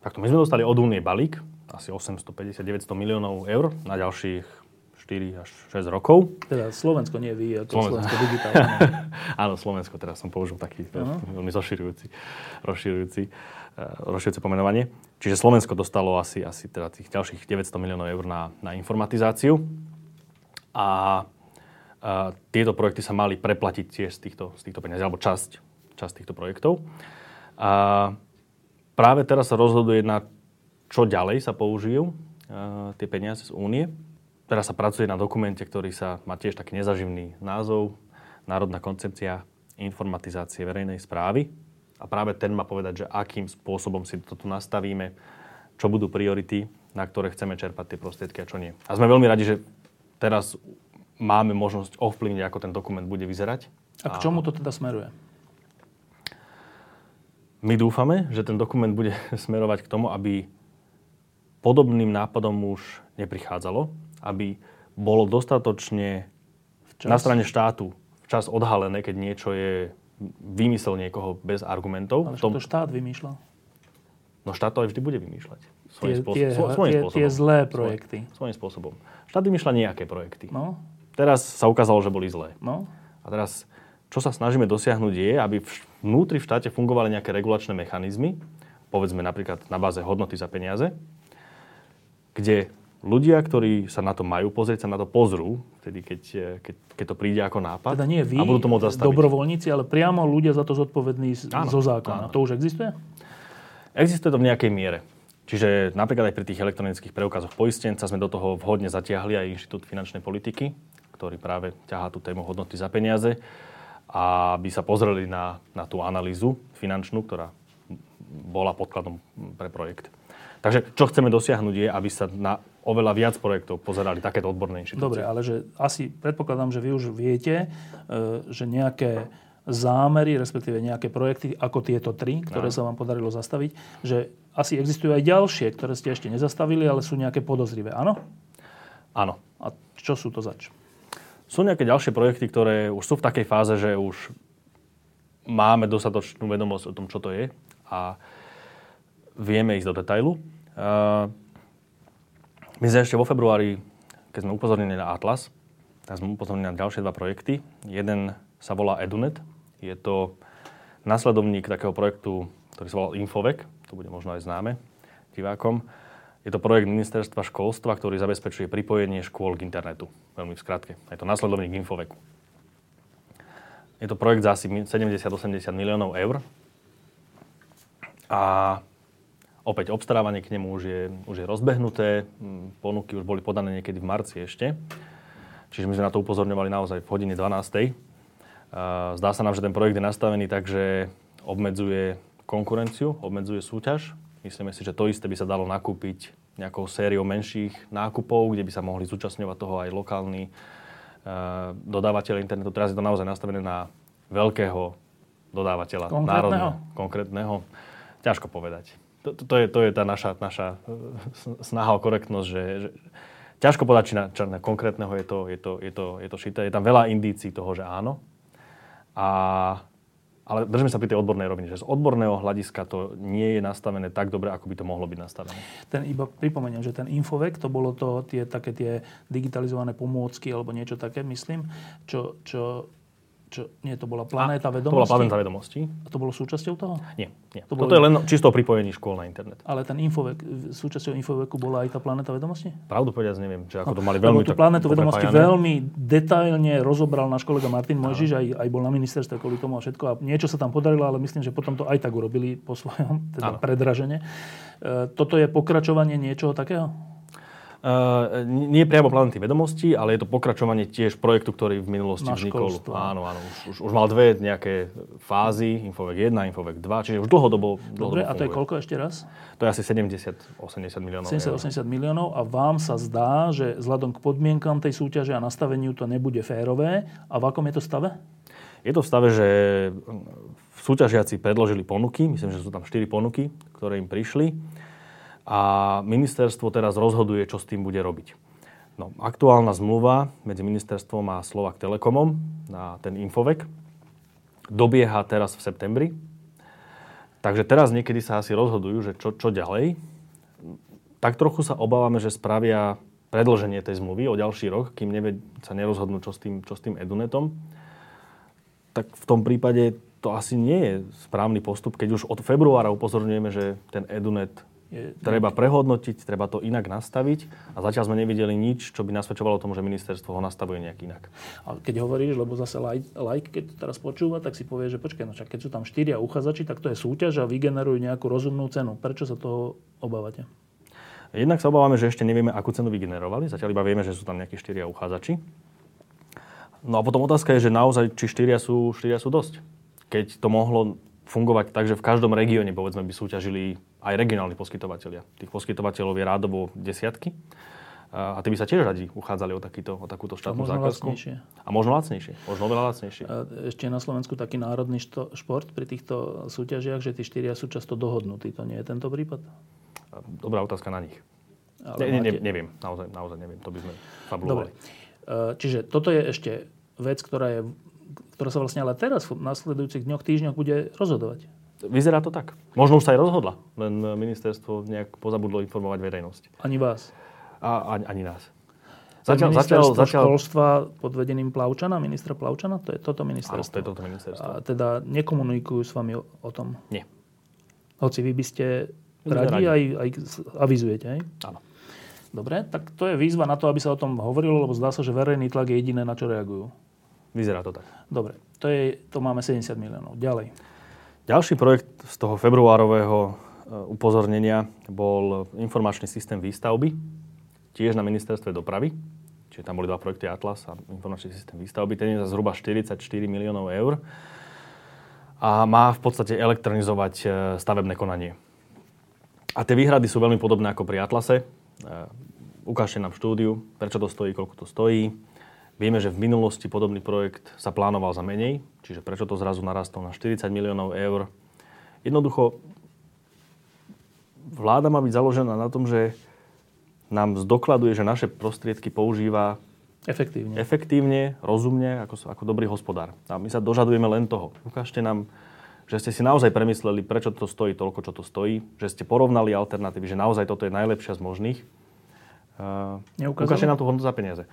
Takto, my sme dostali od Únie balík, asi 850-900 miliónov eur na ďalších 4 až 6 rokov. Teda Slovensko, nie vy, ako Slovensko, Slovensko digitálne. Áno, Slovensko, teraz som použil taký uh-huh. veľmi zoširujúci, rozširujúci, uh, rozširujúce pomenovanie. Čiže Slovensko dostalo asi, asi teda tých ďalších 900 miliónov eur na, na informatizáciu. A uh, tieto projekty sa mali preplatiť tiež z týchto, z týchto peniazí, alebo časť, časť týchto projektov. Uh, práve teraz sa rozhoduje na čo ďalej sa použijú uh, tie peniaze z únie. Teraz sa pracuje na dokumente, ktorý sa má tiež taký nezaživný názov Národná koncepcia informatizácie verejnej správy. A práve ten má povedať, že akým spôsobom si to tu nastavíme, čo budú priority, na ktoré chceme čerpať tie prostriedky a čo nie. A sme veľmi radi, že teraz máme možnosť ovplyvniť, ako ten dokument bude vyzerať. A k čomu to teda smeruje? My dúfame, že ten dokument bude smerovať k tomu, aby podobným nápadom už neprichádzalo, aby bolo dostatočne včas. na strane štátu včas odhalené, keď niečo je vymysel niekoho bez argumentov. Ale tom... to štát vymýšľa. No štát to aj vždy bude vymýšľať. Svojím, tie, spôsob, tie, svojím tie, spôsobom. Tie zlé projekty. Svoj, svojím spôsobom. Štát vymýšľa nejaké projekty. No. Teraz sa ukázalo, že boli zlé. No. A teraz, čo sa snažíme dosiahnuť je, aby vnútri v štáte fungovali nejaké regulačné mechanizmy, povedzme napríklad na báze hodnoty za peniaze, kde ľudia, ktorí sa na to majú pozrieť, sa na to pozrú, vtedy, keď, keď, keď to príde ako nápad. Teda nie vy, a budú to môcť zastaviť. dobrovoľníci, ale priamo ľudia za to zodpovední áno, zo zákona. Áno. To už existuje? Existuje to v nejakej miere. Čiže napríklad aj pri tých elektronických preukazoch poistenca sme do toho vhodne zatiahli aj Inštitút finančnej politiky, ktorý práve ťahá tú tému hodnoty za peniaze, aby sa pozreli na, na tú analýzu finančnú, ktorá bola podkladom pre projekt. Takže čo chceme dosiahnuť je, aby sa na oveľa viac projektov pozerali takéto odborné inštitúcie. Dobre, ale že asi predpokladám, že vy už viete, e, že nejaké zámery, respektíve nejaké projekty, ako tieto tri, ktoré no. sa vám podarilo zastaviť, že asi existujú aj ďalšie, ktoré ste ešte nezastavili, ale sú nejaké podozrivé, áno? Áno. A čo sú to zač? Sú nejaké ďalšie projekty, ktoré už sú v takej fáze, že už máme dostatočnú vedomosť o tom, čo to je a vieme ísť do detailu. My sme ešte vo februári, keď sme upozornili na Atlas, tak sme upozornili na ďalšie dva projekty. Jeden sa volá Edunet. Je to nasledovník takého projektu, ktorý sa volal Infovek. To bude možno aj známe divákom. Je to projekt ministerstva školstva, ktorý zabezpečuje pripojenie škôl k internetu. Veľmi v skratke. Je to nasledovník Infoveku. Je to projekt za asi 70-80 miliónov eur. A opäť obstarávanie k nemu už je, už je rozbehnuté. Mm, ponuky už boli podané niekedy v marci ešte. Čiže my sme na to upozorňovali naozaj v hodine 12. Zdá sa nám, že ten projekt je nastavený tak, že obmedzuje konkurenciu, obmedzuje súťaž. Myslíme si, že to isté by sa dalo nakúpiť nejakou sériou menších nákupov, kde by sa mohli zúčastňovať toho aj lokálni dodávateľ internetu. Teraz je to naozaj nastavené na veľkého dodávateľa. Konkrétneho? Národného, konkrétneho. Ťažko povedať. To, to, to, je, to je tá naša, naša e, snaha o korektnosť, že, že ťažko povedať, či na, či na konkrétneho je to, je, to, je, to, je to šité. Je tam veľa indícií toho, že áno. A, ale držíme sa pri tej odbornej rovine, že z odborného hľadiska to nie je nastavené tak dobre, ako by to mohlo byť nastavené. Ten iba pripomeniem, že ten infovek, to bolo to tie, také tie digitalizované pomôcky alebo niečo také, myslím, čo, čo čo, nie, to bola planéta vedomostí? To bola planéta vedomostí. A to bolo súčasťou toho? Nie. nie. To Toto bolo... je len čisto pripojení škôl na internet. Ale ten infovek, súčasťou infoveku bola aj tá planéta vedomostí? Pravdu povedať neviem, že ako to mali veľmi... tú planétu vedomosti veľmi detailne rozobral náš kolega Martin Mojžiš, aj, aj bol na ministerstve kvôli tomu a všetko. A niečo sa tam podarilo, ale myslím, že potom to aj tak urobili po svojom, teda predražene. E, toto je pokračovanie niečoho takého? Uh, nie priamo planety vedomosti, ale je to pokračovanie tiež projektu, ktorý v minulosti Na vznikol. Školstvo. Áno, áno. Už, už, už mal dve nejaké fázy, Infovek 1, Infovek 2, čiže už dlhodobo, dlhodobo Dobre, a to je koľko ešte raz? To je asi 70-80 miliónov 70-80 miliónov a vám sa zdá, že vzhľadom k podmienkam tej súťaže a nastaveniu to nebude férové. A v akom je to stave? Je to v stave, že súťažiaci predložili ponuky, myslím, že sú tam 4 ponuky, ktoré im prišli a ministerstvo teraz rozhoduje, čo s tým bude robiť. No, aktuálna zmluva medzi ministerstvom a Slovak Telekomom na ten Infovek dobieha teraz v septembri. Takže teraz niekedy sa asi rozhodujú, že čo, čo ďalej. Tak trochu sa obávame, že spravia predlženie tej zmluvy o ďalší rok, kým nevie, sa nerozhodnú, čo s, tým, čo s tým Edunetom. Tak v tom prípade to asi nie je správny postup, keď už od februára upozorňujeme, že ten Edunet je, treba prehodnotiť, treba to inak nastaviť a zatiaľ sme nevideli nič, čo by nasvedčovalo tomu, že ministerstvo ho nastavuje nejak inak. A keď hovoríš, lebo zase like, like keď to teraz počúva, tak si povie, že počkaj, no čak, keď sú tam štyria uchádzači, tak to je súťaž a vygenerujú nejakú rozumnú cenu. Prečo sa toho obávate? Jednak sa obávame, že ešte nevieme, akú cenu vygenerovali. Zatiaľ iba vieme, že sú tam nejakí štyria uchádzači. No a potom otázka je, že naozaj, či štyria sú, štyria sú dosť. Keď to mohlo fungovať tak, že v každom regióne, povedzme, by súťažili aj regionálni poskytovateľia. Tých poskytovateľov je rádovo desiatky. A tí by sa tiež radi uchádzali o, takýto, o takúto štátnu zákazku. Lacnejšie. A možno lacnejšie. Možno oveľa lacnejšie. A ešte na Slovensku taký národný što, šport pri týchto súťažiach, že tí štyria sú často dohodnutí. To nie je tento prípad? Dobrá otázka na nich. Ale ne, ne, neviem. Naozaj, naozaj neviem. To by sme fabulovali. Dobre. Čiže toto je ešte vec, ktorá, je, ktorá sa vlastne ale teraz v nasledujúcich dňoch, týždňoch bude rozhodovať. Vyzerá to tak. Možno už sa aj rozhodla, len ministerstvo nejak pozabudlo informovať verejnosť. Ani vás? A, ani, ani nás. Zatiaľ, zatiaľ, zatiaľ... školstva pod vedením Plavčana, ministra Plavčana? To je toto ministerstvo? Áno, to je toto ministerstvo. A teda nekomunikujú s vami o, o tom? Nie. Hoci vy by ste radi, radi. Aj, aj avizujete, aj? Áno. Dobre, tak to je výzva na to, aby sa o tom hovorilo, lebo zdá sa, že verejný tlak je jediné, na čo reagujú. Vyzerá to tak. Dobre, to, je, to máme 70 miliónov. Ďalej. Ďalší projekt z toho februárového e, upozornenia bol informačný systém výstavby, tiež na ministerstve dopravy. Čiže tam boli dva projekty Atlas a informačný systém výstavby. Ten je za zhruba 44 miliónov eur a má v podstate elektronizovať e, stavebné konanie. A tie výhrady sú veľmi podobné ako pri Atlase. Eh, ukážte nám štúdiu, prečo to stojí, koľko to stojí. Vieme, že v minulosti podobný projekt sa plánoval za menej, čiže prečo to zrazu narastlo na 40 miliónov eur. Jednoducho, vláda má byť založená na tom, že nám zdokladuje, že naše prostriedky používa efektívne, efektívne rozumne, ako, ako dobrý hospodár. A my sa dožadujeme len toho. Ukážte nám že ste si naozaj premysleli, prečo to stojí toľko, čo to stojí, že ste porovnali alternatívy, že naozaj toto je najlepšia z možných. Uh, ukážte nám tú hodnotu za peniaze.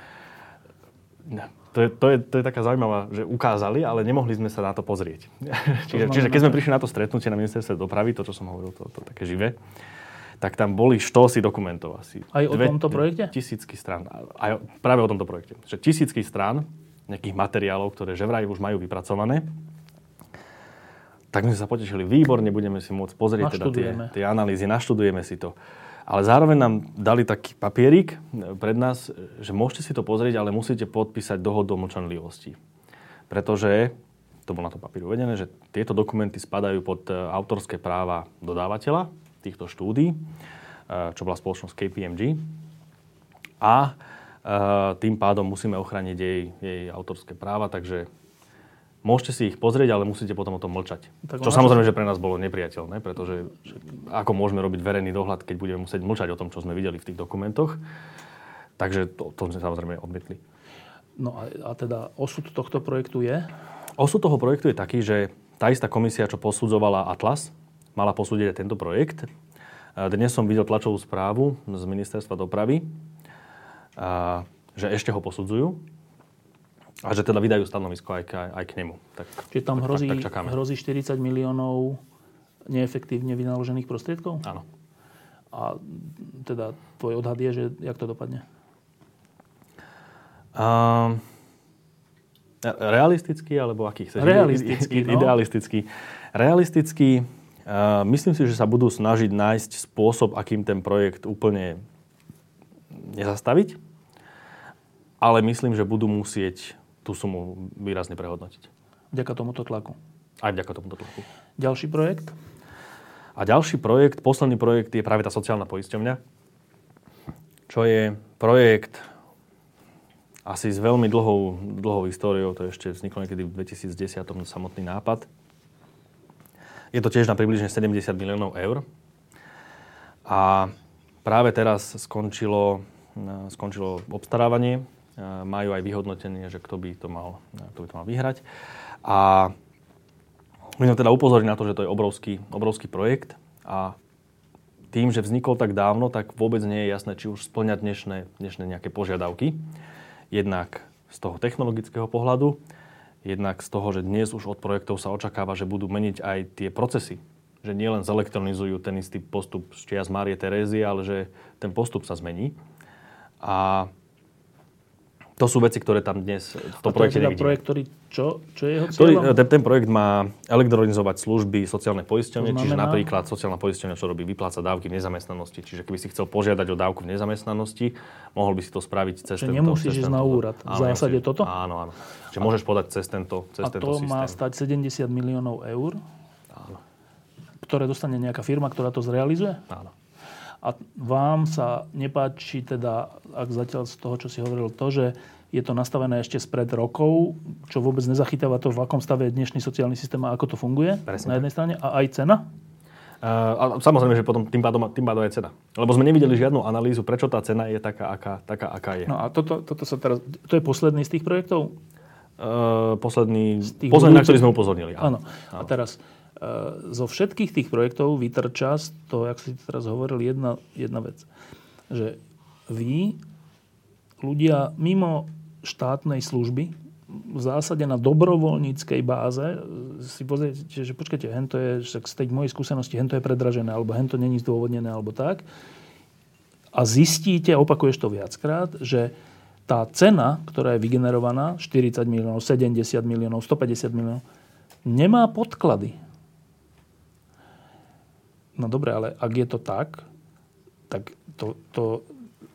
To je, to, je, to je taká zaujímavá, že ukázali, ale nemohli sme sa na to pozrieť. čiže, čiže keď sme prišli na to stretnutie na ministerstve dopravy, to, čo som hovoril, to, to také živé, tak tam boli štosy dokumentov asi. Aj o Dve, tomto projekte? Tisícky strán. Aj práve o tomto projekte. Že tisícky strán nejakých materiálov, ktoré že vraj už majú vypracované tak my sme sa potešili, výborne, budeme si môcť pozrieť teda tie, tie analýzy, naštudujeme si to. Ale zároveň nám dali taký papierik pred nás, že môžete si to pozrieť, ale musíte podpísať dohodu o mlčanlivosti. Pretože, to bolo na to papíru uvedené, že tieto dokumenty spadajú pod e, autorské práva dodávateľa týchto štúdí, e, čo bola spoločnosť KPMG. A tým pádom musíme ochrániť jej, jej autorské práva, takže Môžete si ich pozrieť, ale musíte potom o tom mlčať. Tak čo samozrejme, že pre nás bolo nepriateľné, pretože ako môžeme robiť verejný dohľad, keď budeme musieť mlčať o tom, čo sme videli v tých dokumentoch. Takže to, to sme samozrejme odmietli. No a, a teda osud tohto projektu je? Osud toho projektu je taký, že tá istá komisia, čo posudzovala Atlas, mala posúdiť aj tento projekt. Dnes som videl tlačovú správu z ministerstva dopravy, že ešte ho posudzujú a že teda vydajú stanovisko aj, aj, aj k nemu. Tak, Čiže tam hrozí, tak, tak hrozí 40 miliónov neefektívne vynaložených prostriedkov? Áno. A teda tvoj odhad je, že jak to dopadne? Um, realisticky, alebo aký chceš? Realisticky, no. Idealisticky. Realisticky, uh, myslím si, že sa budú snažiť nájsť spôsob, akým ten projekt úplne nezastaviť, ale myslím, že budú musieť tú sumu výrazne prehodnotiť. Vďaka tomuto tlaku. Aj vďaka tomuto tlaku. Ďalší projekt? A ďalší projekt, posledný projekt je práve tá sociálna poisťovňa, čo je projekt asi s veľmi dlhou, dlhou históriou, to ešte vzniklo niekedy v 2010 samotný nápad. Je to tiež na približne 70 miliónov eur. A práve teraz skončilo, skončilo obstarávanie majú aj vyhodnotenie, že kto by to mal, kto by to mal vyhrať. A my sme teda upozorili na to, že to je obrovský, obrovský projekt a tým, že vznikol tak dávno, tak vôbec nie je jasné, či už splňať dnešné, dnešné nejaké požiadavky. Jednak z toho technologického pohľadu, jednak z toho, že dnes už od projektov sa očakáva, že budú meniť aj tie procesy. Že nielen zelektronizujú ten istý postup z čias Márie Terézie, ale že ten postup sa zmení. A to sú veci, ktoré tam dnes v tom projekte nevidíme. projekt, ktorý čo, čo je jeho cieľom? Ktorý, ten, ten projekt má elektronizovať služby sociálnej poisťovne, čiže napríklad sociálna poisťovňa, čo robí, vypláca dávky v nezamestnanosti. Čiže keby si chcel požiadať o dávku v nezamestnanosti, mohol by si to spraviť cez Čiže tento... nemusíš ísť na úrad. V zásade toto? Áno, áno. Čiže môžeš podať cez tento, cez a tento systém. A to má stať 70 miliónov eur, áno. ktoré dostane nejaká firma, ktorá to zrealizuje? Áno. A vám sa nepáči teda, ak zatiaľ z toho, čo si hovoril, to, že je to nastavené ešte spred rokov, čo vôbec nezachytáva to, v akom stave je dnešný sociálny systém a ako to funguje Presne. na jednej strane. A aj cena? Uh, a samozrejme, že potom tým pádom, tým pádom je cena. Lebo sme nevideli žiadnu analýzu, prečo tá cena je taká, aká, taká, aká je. No a toto, toto sa teraz... To je posledný z tých projektov? Uh, posledný, posledný na ktorý sme upozornili. Áno. áno. A teraz zo všetkých tých projektov vytrča z toho, jak si teraz hovoril, jedna, jedna vec. Že vy, ľudia mimo štátnej služby, v zásade na dobrovoľníckej báze si pozriete, že počkajte, hento je, že z tej mojej skúsenosti, hento je predražené, alebo hento není zdôvodnené, alebo tak. A zistíte, opakuješ to viackrát, že tá cena, ktorá je vygenerovaná, 40 miliónov, 70 miliónov, 150 miliónov, nemá podklady. No dobre, ale ak je to tak, tak to, to,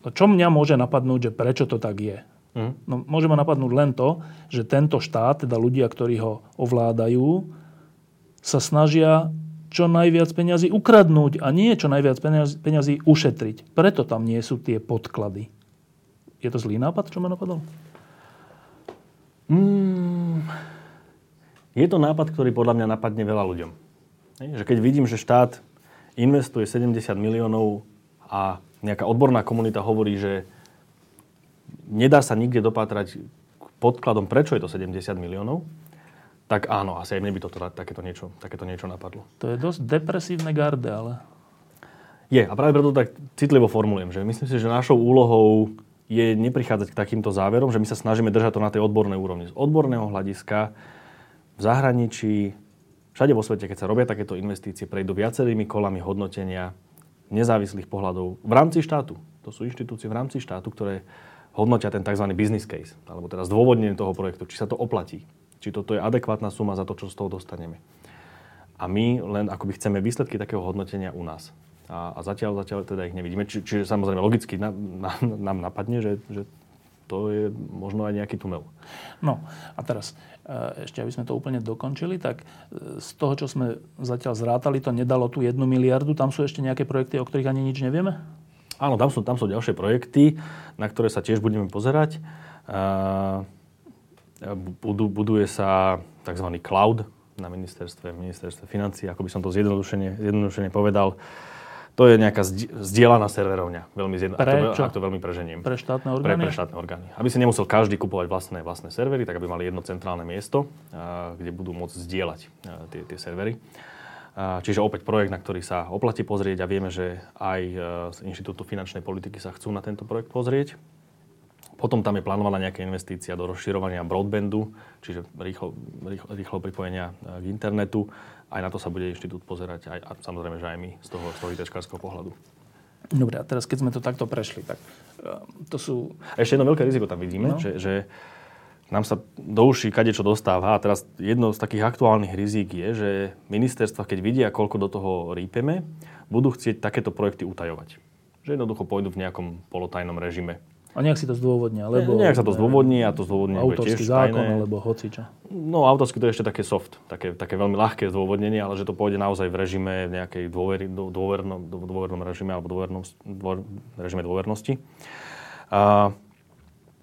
to čo mňa môže napadnúť, že prečo to tak je? Mm. No, môže ma napadnúť len to, že tento štát, teda ľudia, ktorí ho ovládajú, sa snažia čo najviac peňazí ukradnúť a nie čo najviac peňazí ušetriť. Preto tam nie sú tie podklady. Je to zlý nápad, čo ma napadol? Mm, je to nápad, ktorý podľa mňa napadne veľa ľuďom. Že keď vidím, že štát investuje 70 miliónov a nejaká odborná komunita hovorí, že nedá sa nikde dopátrať podkladom, prečo je to 70 miliónov, tak áno, asi aj mne by toto, takéto, niečo, takéto niečo napadlo. To je dosť depresívne garde, ale... Je, a práve preto tak citlivo formulujem, že myslím si, že našou úlohou je neprichádzať k takýmto záverom, že my sa snažíme držať to na tej odbornej úrovni. Z odborného hľadiska v zahraničí, všade vo svete, keď sa robia takéto investície, prejdú viacerými kolami hodnotenia nezávislých pohľadov v rámci štátu. To sú inštitúcie v rámci štátu, ktoré hodnotia ten tzv. business case, alebo teda zdôvodnenie toho projektu, či sa to oplatí, či toto je adekvátna suma za to, čo z toho dostaneme. A my len akoby chceme výsledky takého hodnotenia u nás. A, a zatiaľ, zatiaľ teda ich nevidíme. Či, čiže samozrejme logicky na, na, nám napadne, že, že to je možno aj nejaký tunel. No a teraz, e, ešte aby sme to úplne dokončili, tak e, z toho, čo sme zatiaľ zrátali, to nedalo tú jednu miliardu. Tam sú ešte nejaké projekty, o ktorých ani nič nevieme? Áno, tam sú, tam sú ďalšie projekty, na ktoré sa tiež budeme pozerať. Budú, buduje sa tzv. cloud na ministerstve, ministerstve financí, ako by som to zjednodušene, zjednodušene povedal. To je nejaká zdieľaná serverovňa. Veľmi zjedno, pre, ak, to, ak to veľmi preženiem. Pre štátne orgány? Pre, pre štátne orgány. Aby si nemusel každý kupovať vlastné, vlastné servery, tak aby mali jedno centrálne miesto, kde budú môcť zdieľať tie, tie servery. Čiže opäť projekt, na ktorý sa oplatí pozrieť a vieme, že aj e, z Inštitútu finančnej politiky sa chcú na tento projekt pozrieť. Potom tam je plánovaná nejaká investícia do rozširovania broadbandu, čiže rýchlo, rýchlo, rýchlo pripojenia e, k internetu. Aj na to sa bude inštitút pozerať, aj, a samozrejme, že aj my z toho, z toho pohľadu. Dobre, a teraz keď sme to takto prešli, tak e, to sú... Ešte jedno veľké riziko tam vidíme, no. že, že nám sa do uší kadečo dostáva. A teraz jedno z takých aktuálnych rizík je, že ministerstva, keď vidia, koľko do toho rýpeme, budú chcieť takéto projekty utajovať. Že jednoducho pôjdu v nejakom polotajnom režime. A nejak si to zdôvodnia, lebo... Ne, nejak sa to zdôvodní a to zdôvodnenie bude tiež zákon, tajné. alebo hocičo. No, autorský to je ešte také soft, také, také veľmi ľahké zdôvodnenie, ale že to pôjde naozaj v režime, v nejakej dôveri, dôvernom, dôvernom režime alebo dôvernom, dôver, režime dôvernosti. A,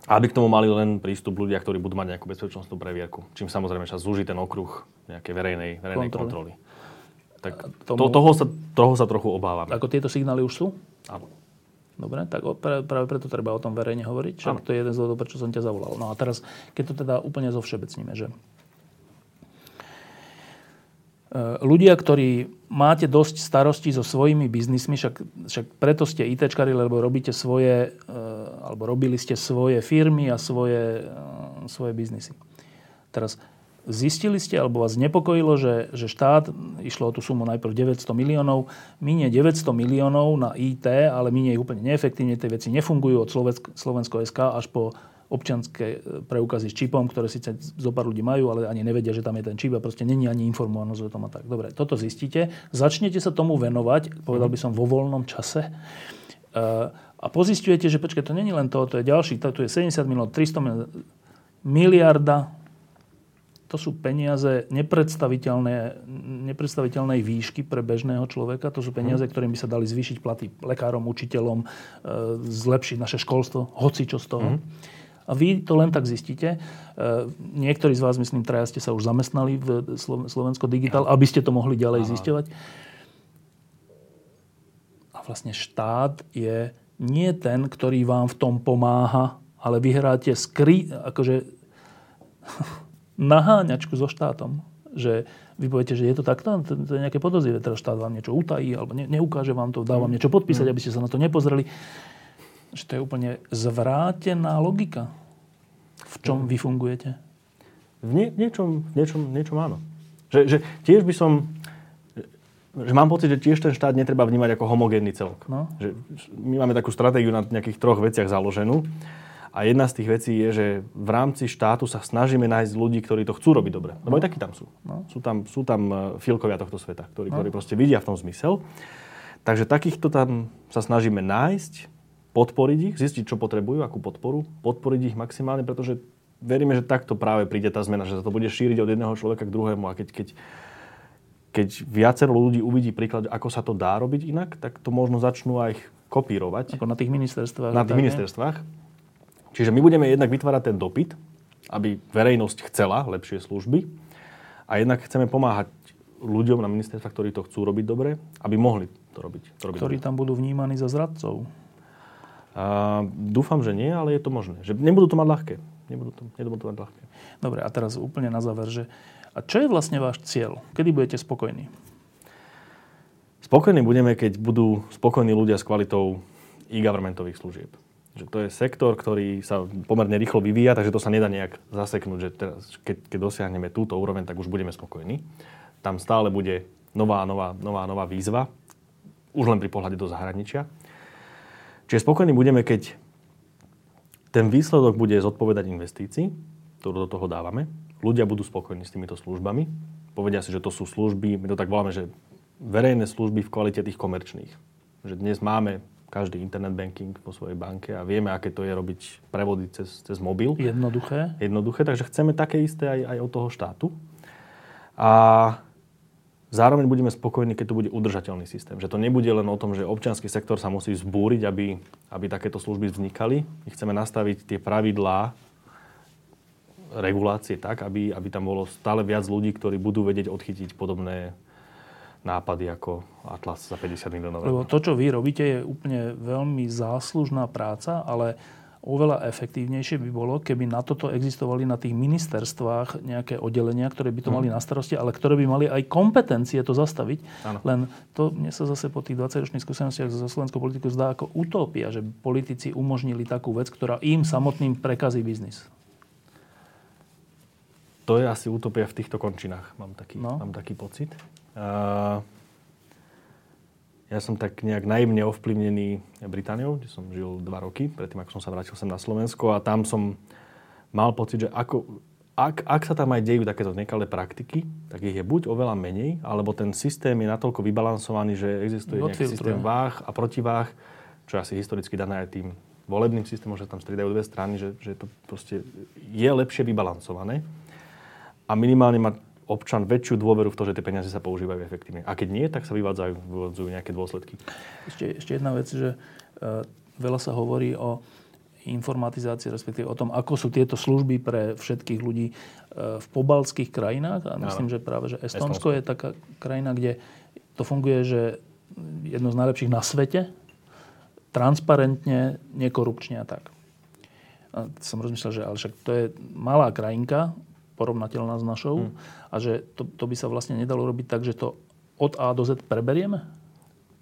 aby k tomu mali len prístup ľudia, ktorí budú mať nejakú bezpečnostnú previerku. Čím samozrejme sa zúži ten okruh nejakej verejnej, verejnej kontroly. Tak tomu... to, toho, sa, toho sa trochu obávam. Ako tieto signály už sú? Áno. Dobre, tak práve preto treba o tom verejne hovoriť. Však to je jeden z dôvodov, prečo som ťa zavolal. No a teraz, keď to teda úplne zo všeobecníme, že E, ľudia, ktorí máte dosť starostí so svojimi biznismi, však, však preto ste ITčkari, lebo robíte svoje, e, alebo robili ste svoje firmy a svoje, e, svoje biznisy. Teraz zistili ste, alebo vás nepokojilo, že, že štát, išlo o tú sumu najprv 900 miliónov, minie 900 miliónov na IT, ale minie ich úplne neefektívne, tie veci nefungujú od Slovensko SK až po občianské e, preukazy s čipom, ktoré síce zo pár ľudí majú, ale ani nevedia, že tam je ten čip a proste není ani informovanosť o tom a tak. Dobre, toto zistíte, začnete sa tomu venovať, povedal by som vo voľnom čase. E, a pozistujete, že počkaj, to není len to, to je ďalší, to, tu je 70 miliónov, 300 miliónov, miliarda, to sú peniaze nepredstaviteľné, nepredstaviteľnej výšky pre bežného človeka. To sú peniaze, mhm. ktorými by sa dali zvýšiť platy lekárom, učiteľom, e, zlepšiť naše školstvo, hoci čo z toho. Mm. A vy to len tak zistíte. E, niektorí z vás, myslím, traja ste sa už zamestnali v Slovensko Digital, aby ste to mohli ďalej zisťovať. A vlastne štát je nie ten, ktorý vám v tom pomáha, ale vyhráte skry, akože naháňačku so štátom. že vy poviete, že je to takto, to, to je nejaké podozrivé, teraz štát vám niečo utají, alebo ne, neukáže vám to, dá vám niečo podpísať, aby ste sa na to nepozreli. Že to je úplne zvrátená logika. V čom vy fungujete? V nie, niečom, niečom, niečom áno. Že, že tiež by som, že mám pocit, že tiež ten štát netreba vnímať ako homogénny celok. No. Že my máme takú stratégiu na nejakých troch veciach založenú. A jedna z tých vecí je, že v rámci štátu sa snažíme nájsť ľudí, ktorí to chcú robiť dobre. Lebo no. aj takí tam sú. No. Sú tam, sú tam e, filkovia tohto sveta, ktorí, no. ktorí proste vidia v tom zmysel. Takže takýchto tam sa snažíme nájsť, podporiť ich, zistiť, čo potrebujú, akú podporu, podporiť ich maximálne, pretože veríme, že takto práve príde tá zmena, že sa to bude šíriť od jedného človeka k druhému a keď, keď keď viacero ľudí uvidí príklad, ako sa to dá robiť inak, tak to možno začnú aj kopírovať. Ako na tých ministerstvách. Na tých ministerstvách. Čiže my budeme jednak vytvárať ten dopyt, aby verejnosť chcela lepšie služby a jednak chceme pomáhať ľuďom na ministerstvách, ktorí to chcú robiť dobre, aby mohli to robiť. To robiť ktorí dobre. tam budú vnímaní za zradcov. A, dúfam, že nie, ale je to možné. Že nebudú to mať ľahké. Nebudú to, nebudú to mať ľahké. Dobre, a teraz úplne na záver, že a čo je vlastne váš cieľ? Kedy budete spokojní? Spokojní budeme, keď budú spokojní ľudia s kvalitou e-governmentových služieb. Že to je sektor, ktorý sa pomerne rýchlo vyvíja, takže to sa nedá nejak zaseknúť, že teraz, keď, keď dosiahneme túto úroveň, tak už budeme spokojní. Tam stále bude nová, nová, nová, nová výzva, už len pri pohľade do zahraničia. Čiže spokojní budeme, keď ten výsledok bude zodpovedať investícií, ktorú do toho dávame, ľudia budú spokojní s týmito službami. Povedia si, že to sú služby, my to tak voláme, že verejné služby v kvalite tých komerčných. Že dnes máme každý internet banking vo svojej banke a vieme, aké to je robiť prevody cez, cez mobil. Jednoduché. Jednoduché, takže chceme také isté aj, aj od toho štátu. A zároveň budeme spokojní, keď to bude udržateľný systém. Že to nebude len o tom, že občianský sektor sa musí zbúriť, aby, aby takéto služby vznikali. My chceme nastaviť tie pravidlá regulácie tak, aby, aby tam bolo stále viac ľudí, ktorí budú vedieť odchytiť podobné nápady ako Atlas za 50 miliónov. Lebo to, čo vy robíte, je úplne veľmi záslužná práca, ale oveľa efektívnejšie by bolo, keby na toto existovali na tých ministerstvách nejaké oddelenia, ktoré by to mali mhm. na starosti, ale ktoré by mali aj kompetencie to zastaviť. Ano. Len to mne sa zase po tých 20-ročných skúsenostiach zo slovenskou politiku zdá ako utopia, že politici umožnili takú vec, ktorá im samotným prekazí biznis to je asi utopia v týchto končinách, mám taký, no. mám taký pocit. Ja som tak nejak naivne ovplyvnený Britániou, kde som žil dva roky, predtým ako som sa vrátil sem na Slovensko a tam som mal pocit, že ako, ak, ak sa tam aj dejú takéto nekalé praktiky, tak ich je buď oveľa menej, alebo ten systém je natoľko vybalansovaný, že existuje nejaký systém váh a protiváh, čo asi historicky dané aj tým volebným systémom, že tam striedajú dve strany, že, že to proste je lepšie vybalansované. A minimálne má občan väčšiu dôveru v to, že tie peniaze sa používajú efektívne. A keď nie, tak sa vyvádzajú, vyvádzajú nejaké dôsledky. Ešte, ešte jedna vec, že uh, veľa sa hovorí o informatizácii, respektíve o tom, ako sú tieto služby pre všetkých ľudí uh, v pobalských krajinách. A myslím, že práve že Estonsko, Estonsko je taká krajina, kde to funguje, že jedno z najlepších na svete, transparentne, nekorupčne a tak. A som rozmýšľal, že ale však to je malá krajinka, porovnateľná s našou hmm. a že to, to by sa vlastne nedalo robiť tak, že to od A do Z preberieme?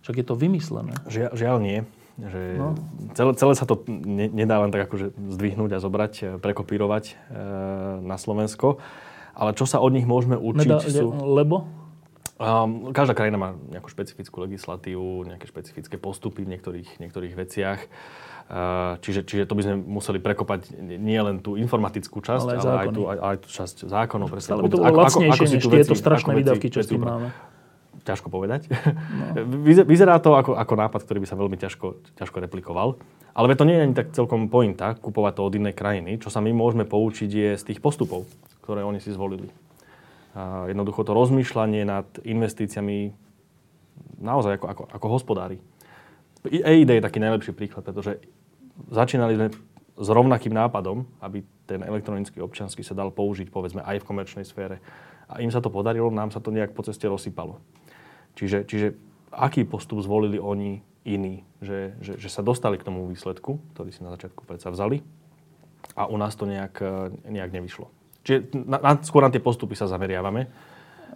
Však je to vymyslené. Žia, žiaľ nie. Že no. celé, celé sa to ne, nedá len tak akože zdvihnúť a zobrať, e, prekopírovať e, na Slovensko. Ale čo sa od nich môžeme učiť nedá, sú... Lebo? Um, každá krajina má nejakú špecifickú legislatívu, nejaké špecifické postupy v niektorých, niektorých veciach. Čiže, čiže to by sme museli prekopať nie len tú informatickú časť, ale aj, ale aj, tú, aj, aj tú časť zákonov. Ale by to bolo lacnejšie, ako, ako než tieto strašné výdavky, čo s tým máme. Ťažko povedať. No. Vyzerá to ako, ako nápad, ktorý by sa veľmi ťažko, ťažko replikoval. Ale to nie je ani tak celkom pointa, kupovať to od inej krajiny. Čo sa my môžeme poučiť je z tých postupov, ktoré oni si zvolili. A jednoducho to rozmýšľanie nad investíciami naozaj ako, ako, ako hospodári. EID je taký najlepší príklad, pretože začínali sme s rovnakým nápadom, aby ten elektronický občanský sa dal použiť, povedzme, aj v komerčnej sfére. A im sa to podarilo, nám sa to nejak po ceste rozsypalo. Čiže, čiže aký postup zvolili oni iný? Že, že, že sa dostali k tomu výsledku, ktorý si na začiatku predsa vzali a u nás to nejak, nejak nevyšlo. Čiže na, na, skôr na tie postupy sa zameriavame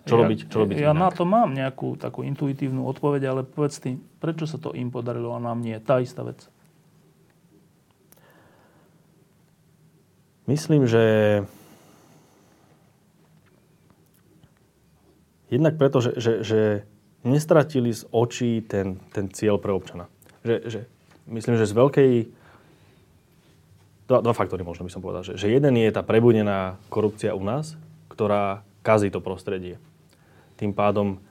Čo ja, robiť, čo robiť Ja inak? na to mám nejakú takú intuitívnu odpoveď, ale povedz ty, prečo sa to im podarilo a nám nie? Tá istá vec. Myslím, že jednak preto, že, že, že nestratili z očí ten, ten cieľ pre občana. Že, že, myslím, že z veľkej... Dva, dva faktory možno by som povedal. Že, že jeden je tá prebudená korupcia u nás, ktorá kazí to prostredie. Tým pádom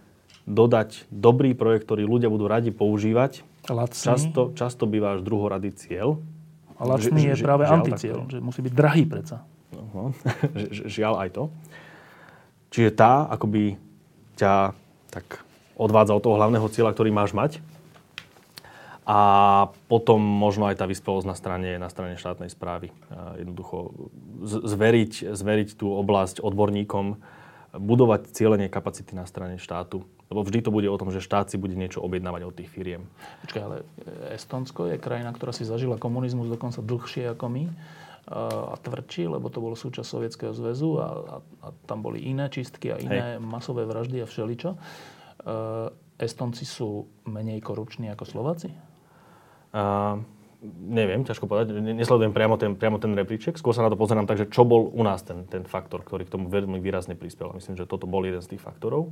dodať dobrý projekt, ktorý ľudia budú radi používať, Lacný. často, často býva až druhorady cieľ. A lacný Ži- je ži- práve žiaľ anticieľ, že musí byť drahý predsa. Ži- žiaľ aj to. Čiže tá akoby ťa tak odvádza od toho hlavného cieľa, ktorý máš mať. A potom možno aj tá vyspelosť na strane, na strane štátnej správy. Jednoducho zveriť, zveriť tú oblasť odborníkom, budovať cieľenie kapacity na strane štátu. Lebo vždy to bude o tom, že štát si bude niečo objednávať od tých firiem. Počkaj, ale Estonsko je krajina, ktorá si zažila komunizmus dokonca dlhšie ako my a tvrdší, lebo to bolo súčasť Sovietskeho zväzu a, a, a tam boli iné čistky a iné Hej. masové vraždy a všeličo. E, Estonci sú menej korupční ako Slováci? A, neviem, ťažko povedať. Ne- Nesledujem priamo ten, priamo ten rebríček. Skôr sa na to pozerám tak, že čo bol u nás ten, ten faktor, ktorý k tomu veľmi výrazne prispel. Myslím, že toto bol jeden z tých faktorov.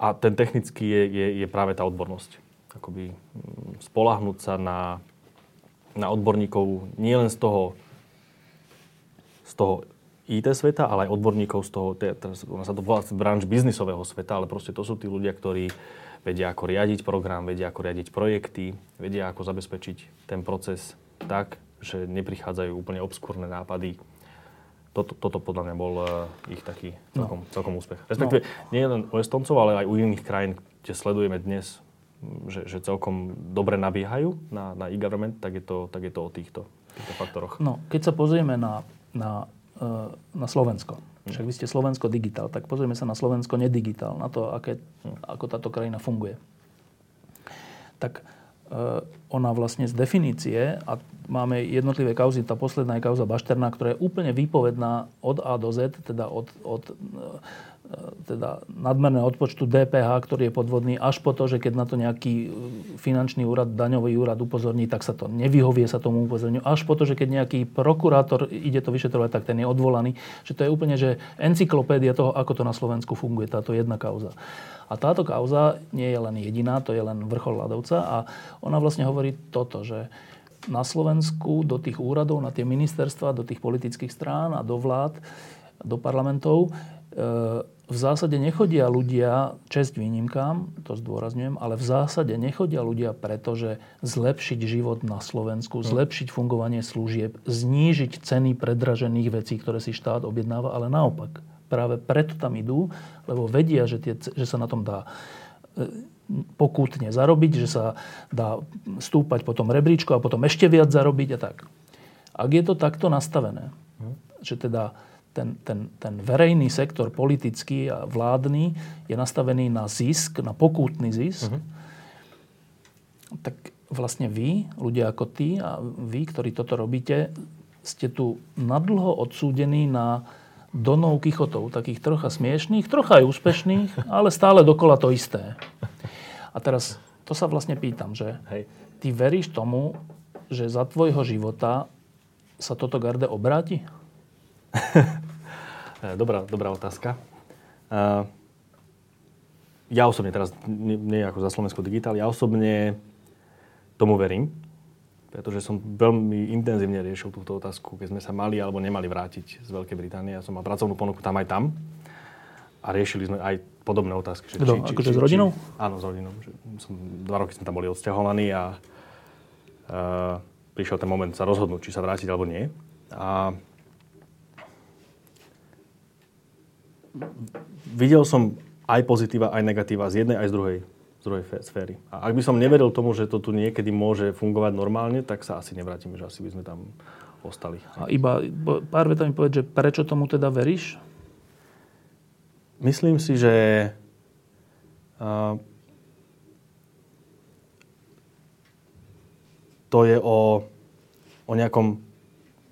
A ten technický je, je, je práve tá odbornosť. Akoby mm, spolahnúť sa na, na odborníkov nielen z toho, z toho IT sveta, ale aj odborníkov z toho, te- teraz sa to volá branž biznisového sveta, ale proste to sú tí ľudia, ktorí vedia, ako riadiť program, vedia, ako riadiť projekty, vedia, ako zabezpečiť ten proces tak, že neprichádzajú úplne obskúrne nápady. Toto, toto podľa mňa bol uh, ich taký celkom, no. celkom úspech. Respektíve no. nie len u Estoncov, ale aj u iných krajín, kde sledujeme dnes, že, že celkom dobre nabiehajú na, na e-government, tak je to, tak je to o týchto, týchto faktoroch. No, keď sa pozrieme na, na, e, na Slovensko, však vy ste Slovensko digitál, tak pozrieme sa na Slovensko nedigitál, na to, aké, ako táto krajina funguje. Tak ona vlastne z definície, a máme jednotlivé kauzy, tá posledná je kauza Bašterná, ktorá je úplne výpovedná od A do Z, teda od, od e, teda nadmerného odpočtu DPH, ktorý je podvodný, až po to, že keď na to nejaký e, finančný úrad, daňový úrad upozorní, tak sa to nevyhovie sa tomu upozorniu. Až po to, že keď nejaký prokurátor ide to vyšetrovať, tak ten je odvolaný. Že to je úplne že encyklopédia toho, ako to na Slovensku funguje, táto jedna kauza. A táto kauza nie je len jediná, to je len vrchol ľadovca a ona vlastne hovorí toto, že na Slovensku do tých úradov, na tie ministerstva, do tých politických strán a do vlád, do parlamentov e, v zásade nechodia ľudia, čest výnimkám, to zdôrazňujem, ale v zásade nechodia ľudia preto, že zlepšiť život na Slovensku, zlepšiť fungovanie služieb, znížiť ceny predražených vecí, ktoré si štát objednáva, ale naopak. Práve preto tam idú, lebo vedia, že, tie, že sa na tom dá e, pokútne zarobiť, že sa dá stúpať potom rebríčko a potom ešte viac zarobiť a tak. Ak je to takto nastavené, že teda ten, ten, ten verejný sektor politický a vládny je nastavený na zisk, na pokútny zisk, uh-huh. tak vlastne vy, ľudia ako ty a vy, ktorí toto robíte, ste tu nadlho odsúdení na donov kichotov, takých trocha smiešných, trocha aj úspešných, ale stále dokola to isté. A teraz to sa vlastne pýtam, že Hej. ty veríš tomu, že za tvojho života sa toto garde obráti? E, Dobrá, dobrá otázka. Uh, ja osobne teraz, nie, ako za Slovensko digitál, ja osobne tomu verím, pretože som veľmi intenzívne riešil túto otázku, keď sme sa mali alebo nemali vrátiť z Veľkej Británie. Ja som mal pracovnú ponuku tam aj tam a riešili sme aj podobné otázky. Že Kto? Akože s rodinou? áno, s rodinou. Že som, dva roky sme tam boli odsťahovaní a uh, prišiel ten moment sa rozhodnúť, či sa vrátiť alebo nie. A videl som aj pozitíva, aj negatíva z jednej, aj z druhej, z druhej sféry. A ak by som neveril tomu, že to tu niekedy môže fungovať normálne, tak sa asi nevrátime, že asi by sme tam ostali. A iba pár vetami povedz, že prečo tomu teda veríš? Myslím si, že uh, to je o, o nejakom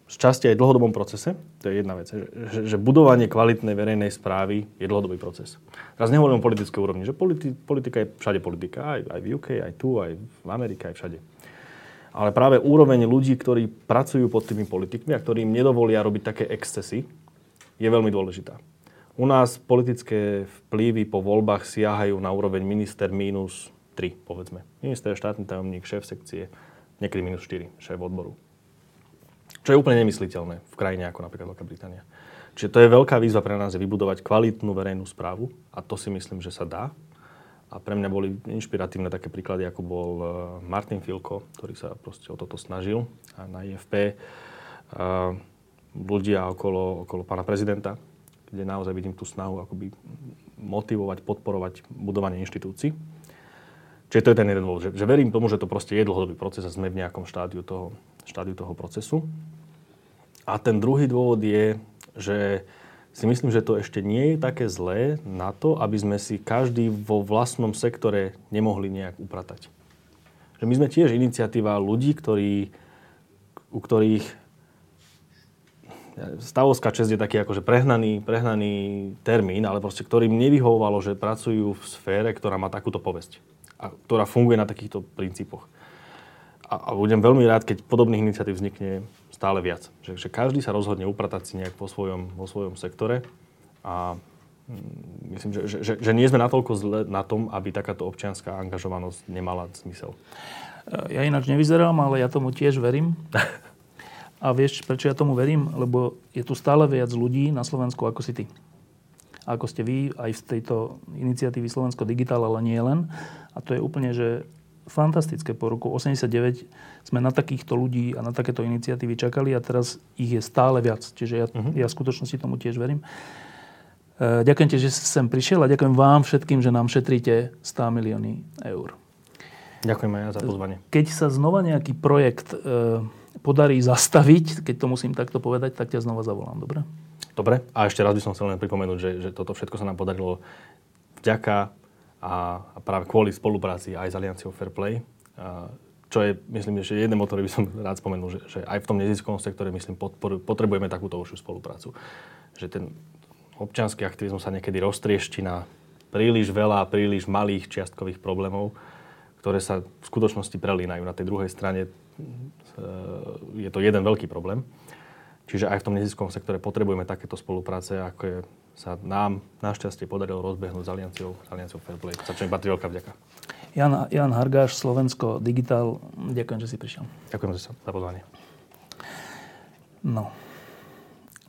z časti aj dlhodobom procese. To je jedna vec. Že, že budovanie kvalitnej verejnej správy je dlhodobý proces. Teraz nehovorím o politickej úrovni, že politi- politika je všade politika. Aj, aj v UK, aj tu, aj v Amerike, aj všade. Ale práve úroveň ľudí, ktorí pracujú pod tými politikmi a ktorí im nedovolia robiť také excesy, je veľmi dôležitá. U nás politické vplyvy po voľbách siahajú na úroveň minister minus 3, povedzme. Minister, štátny tajomník, šéf sekcie, niekedy minus 4, šéf odboru. Čo je úplne nemysliteľné v krajine ako napríklad Veľká Británia. Čiže to je veľká výzva pre nás, je vybudovať kvalitnú verejnú správu a to si myslím, že sa dá. A pre mňa boli inšpiratívne také príklady, ako bol e, Martin Filko, ktorý sa proste o toto snažil a na IFP. Uh, e, ľudia okolo, okolo pána prezidenta, kde naozaj vidím tú snahu akoby motivovať, podporovať budovanie inštitúcií. Čiže to je ten jeden dôvod, že, že verím tomu, že to proste je dlhodobý proces a sme v nejakom štádiu toho, štádiu toho procesu. A ten druhý dôvod je, že si myslím, že to ešte nie je také zlé na to, aby sme si každý vo vlastnom sektore nemohli nejak upratať. Že my sme tiež iniciatíva ľudí, ktorí, u ktorých stavovská čest je taký akože prehnaný, prehnaný termín, ale proste ktorým nevyhovovalo, že pracujú v sfére, ktorá má takúto povesť a ktorá funguje na takýchto princípoch. A, a budem veľmi rád, keď podobných iniciatív vznikne stále viac. Že, že každý sa rozhodne upratať si nejak vo svojom, vo svojom sektore a mm, myslím, že, že, že nie sme natoľko zle na tom, aby takáto občianská angažovanosť nemala zmysel. Ja ináč nevyzerám, ale ja tomu tiež verím. A vieš, prečo ja tomu verím? Lebo je tu stále viac ľudí na Slovensku, ako si ty. Ako ste vy, aj v tejto iniciatívy Slovensko Digital, ale nie len. A to je úplne, že fantastické. Po roku 89 sme na takýchto ľudí a na takéto iniciatívy čakali a teraz ich je stále viac. Čiže ja, uh-huh. ja v skutočnosti tomu tiež verím. E, ďakujem ti, že si sem prišiel a ďakujem vám všetkým, že nám šetríte 100 milióny eur. Ďakujem aj ja za pozvanie. Keď sa znova nejaký projekt e, podarí zastaviť, keď to musím takto povedať, tak ťa znova zavolám, dobre? Dobre. A ešte raz by som chcel len pripomenúť, že, že toto všetko sa nám podarilo vďaka a, a práve kvôli spolupráci aj s Alianciou Fairplay, čo je, myslím, že jeden motor by som rád spomenul, že, že aj v tom neziskovom sektore, myslím, podporu, potrebujeme takúto užšiu spoluprácu. Že ten občianský aktivizmus sa niekedy roztriešti na príliš veľa, príliš malých čiastkových problémov, ktoré sa v skutočnosti prelínajú. Na tej druhej strane e, je to jeden veľký problém. Čiže aj v tom neziskovom sektore potrebujeme takéto spolupráce, ako je sa nám našťastie podarilo rozbehnúť s Alianciou, Alianciou Fairplay, za čo mi patrí veľká vďaka. Jan, Jan Hargáš, Slovensko Digital, ďakujem, že si prišiel. Ďakujem za pozvanie. No,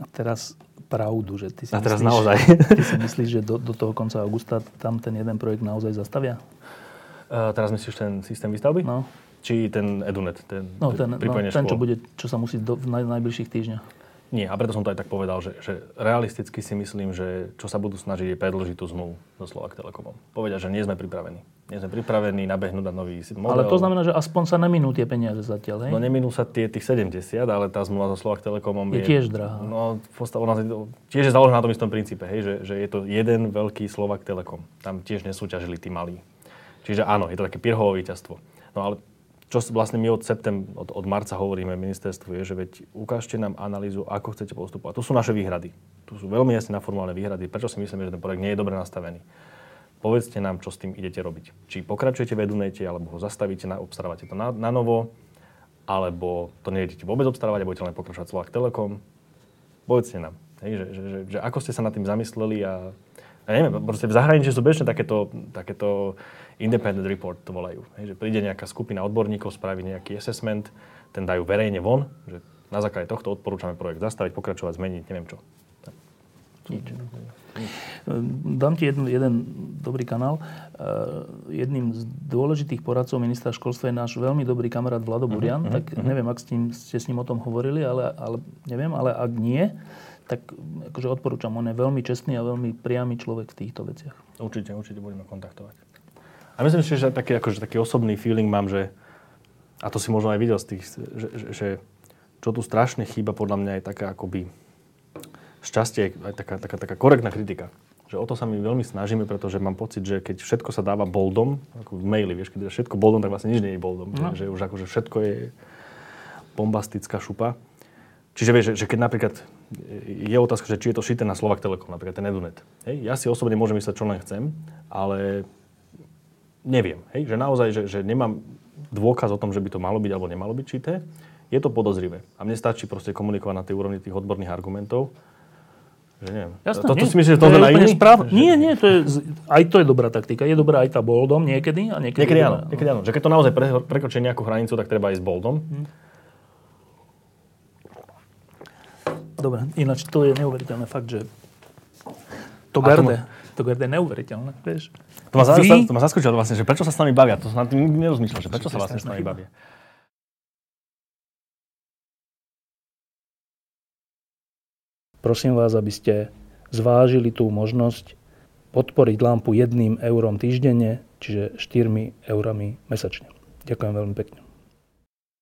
a teraz pravdu, že ty si, a teraz myslíš, naozaj. ty si myslíš, že do, do toho konca augusta tam ten jeden projekt naozaj zastavia? Uh, teraz myslíš ten systém výstavby? No. Či ten Edunet, ten, no, ten, no, ten čo, bude, čo sa musí do, v naj, najbližších týždňoch? Nie, a preto som to aj tak povedal, že, že realisticky si myslím, že čo sa budú snažiť je predložiť tú zmluvu so Slovak Telekomom. Povedia, že nie sme pripravení. Nie sme pripravení nabehnúť na nový model. Ale to znamená, že aspoň sa neminú tie peniaze zatiaľ, hej? No neminú sa tie tých 70, ale tá zmluva so Slovak Telekomom je... Je tiež drahá. No, ona tiež je založená na tom istom princípe, hej, že, že je to jeden veľký Slovak Telekom. Tam tiež nesúťažili tí malí. Čiže áno, je to také pirhové víťazstvo. No ale čo vlastne my od septem, od, od marca hovoríme ministerstvu, je, že veď ukážte nám analýzu, ako chcete postupovať. To sú naše výhrady. Tu sú veľmi jasne naformulované výhrady. Prečo si myslíme, že ten projekt nie je dobre nastavený? Povedzte nám, čo s tým idete robiť. Či pokračujete v Edunete, alebo ho zastavíte, obstarávate to na, na novo, alebo to nejdete vôbec obstarávať a budete len pokračovať Slovak Telekom. Povedzte nám, hej, že, že, že, že, ako ste sa nad tým zamysleli a ja neviem, proste v zahraničí sú bežne takéto, takéto independent report to volajú. Hej, že príde nejaká skupina odborníkov, spraví nejaký assessment, ten dajú verejne von, že na základe tohto odporúčame projekt zastaviť, pokračovať, zmeniť, neviem čo. Nič. Dám ti jeden, jeden dobrý kanál. Jedným z dôležitých poradcov ministra školstva je náš veľmi dobrý kamarát Vlado mhm, Burian. Uh-huh, tak uh-huh. neviem, ak s tým, ste s ním o tom hovorili, ale, ale neviem, ale ak nie, tak akože odporúčam. On je veľmi čestný a veľmi priamy človek v týchto veciach. Určite, určite budeme kontaktovať. A myslím si, že taký, akože, taký osobný feeling mám, že, a to si možno aj videl z tých, že, že, že čo tu strašne chýba podľa mňa je taká akoby šťastie, aj taká, taká, taká korektná kritika. Že o to sa my veľmi snažíme, pretože mám pocit, že keď všetko sa dáva boldom, ako v maili, vieš, keď je všetko boldom, tak vlastne nič nie je boldom. No. Že už akože všetko je bombastická šupa. Čiže vieš, že, že keď napríklad je otázka, že či je to šité na Slovak Telekom, napríklad ten Edunet. Hej? Ja si osobne môžem mysleť, čo len chcem, ale neviem. Hej? Že naozaj, že, že nemám dôkaz o tom, že by to malo byť alebo nemalo byť šité. Je to podozrivé. A mne stačí proste komunikovať na tej úrovni tých odborných argumentov. Že neviem. Jasné, Toto nie, si myslíš, že to to je úplne správ... Že- Nie, nie, to je, aj to je dobrá taktika. Je dobrá aj tá boldom niekedy a niekedy... Niekedy áno, dobrá- niekedy áno. Že keď to naozaj pre, prekročí nejakú hranicu, tak treba ísť boldom. Dobre, ináč to je neuveriteľné fakt, že to A garde je neuveriteľné, vieš. To ma, Vy- to ma zaskočilo vlastne, že prečo sa s nami bavia. To som nad tým nikdy nerozmýšľal, že prečo sa vlastne s nami bavia. Prosím vás, aby ste zvážili tú možnosť podporiť lampu jedným eurom týždenne, čiže 4 eurami mesačne. Ďakujem veľmi pekne.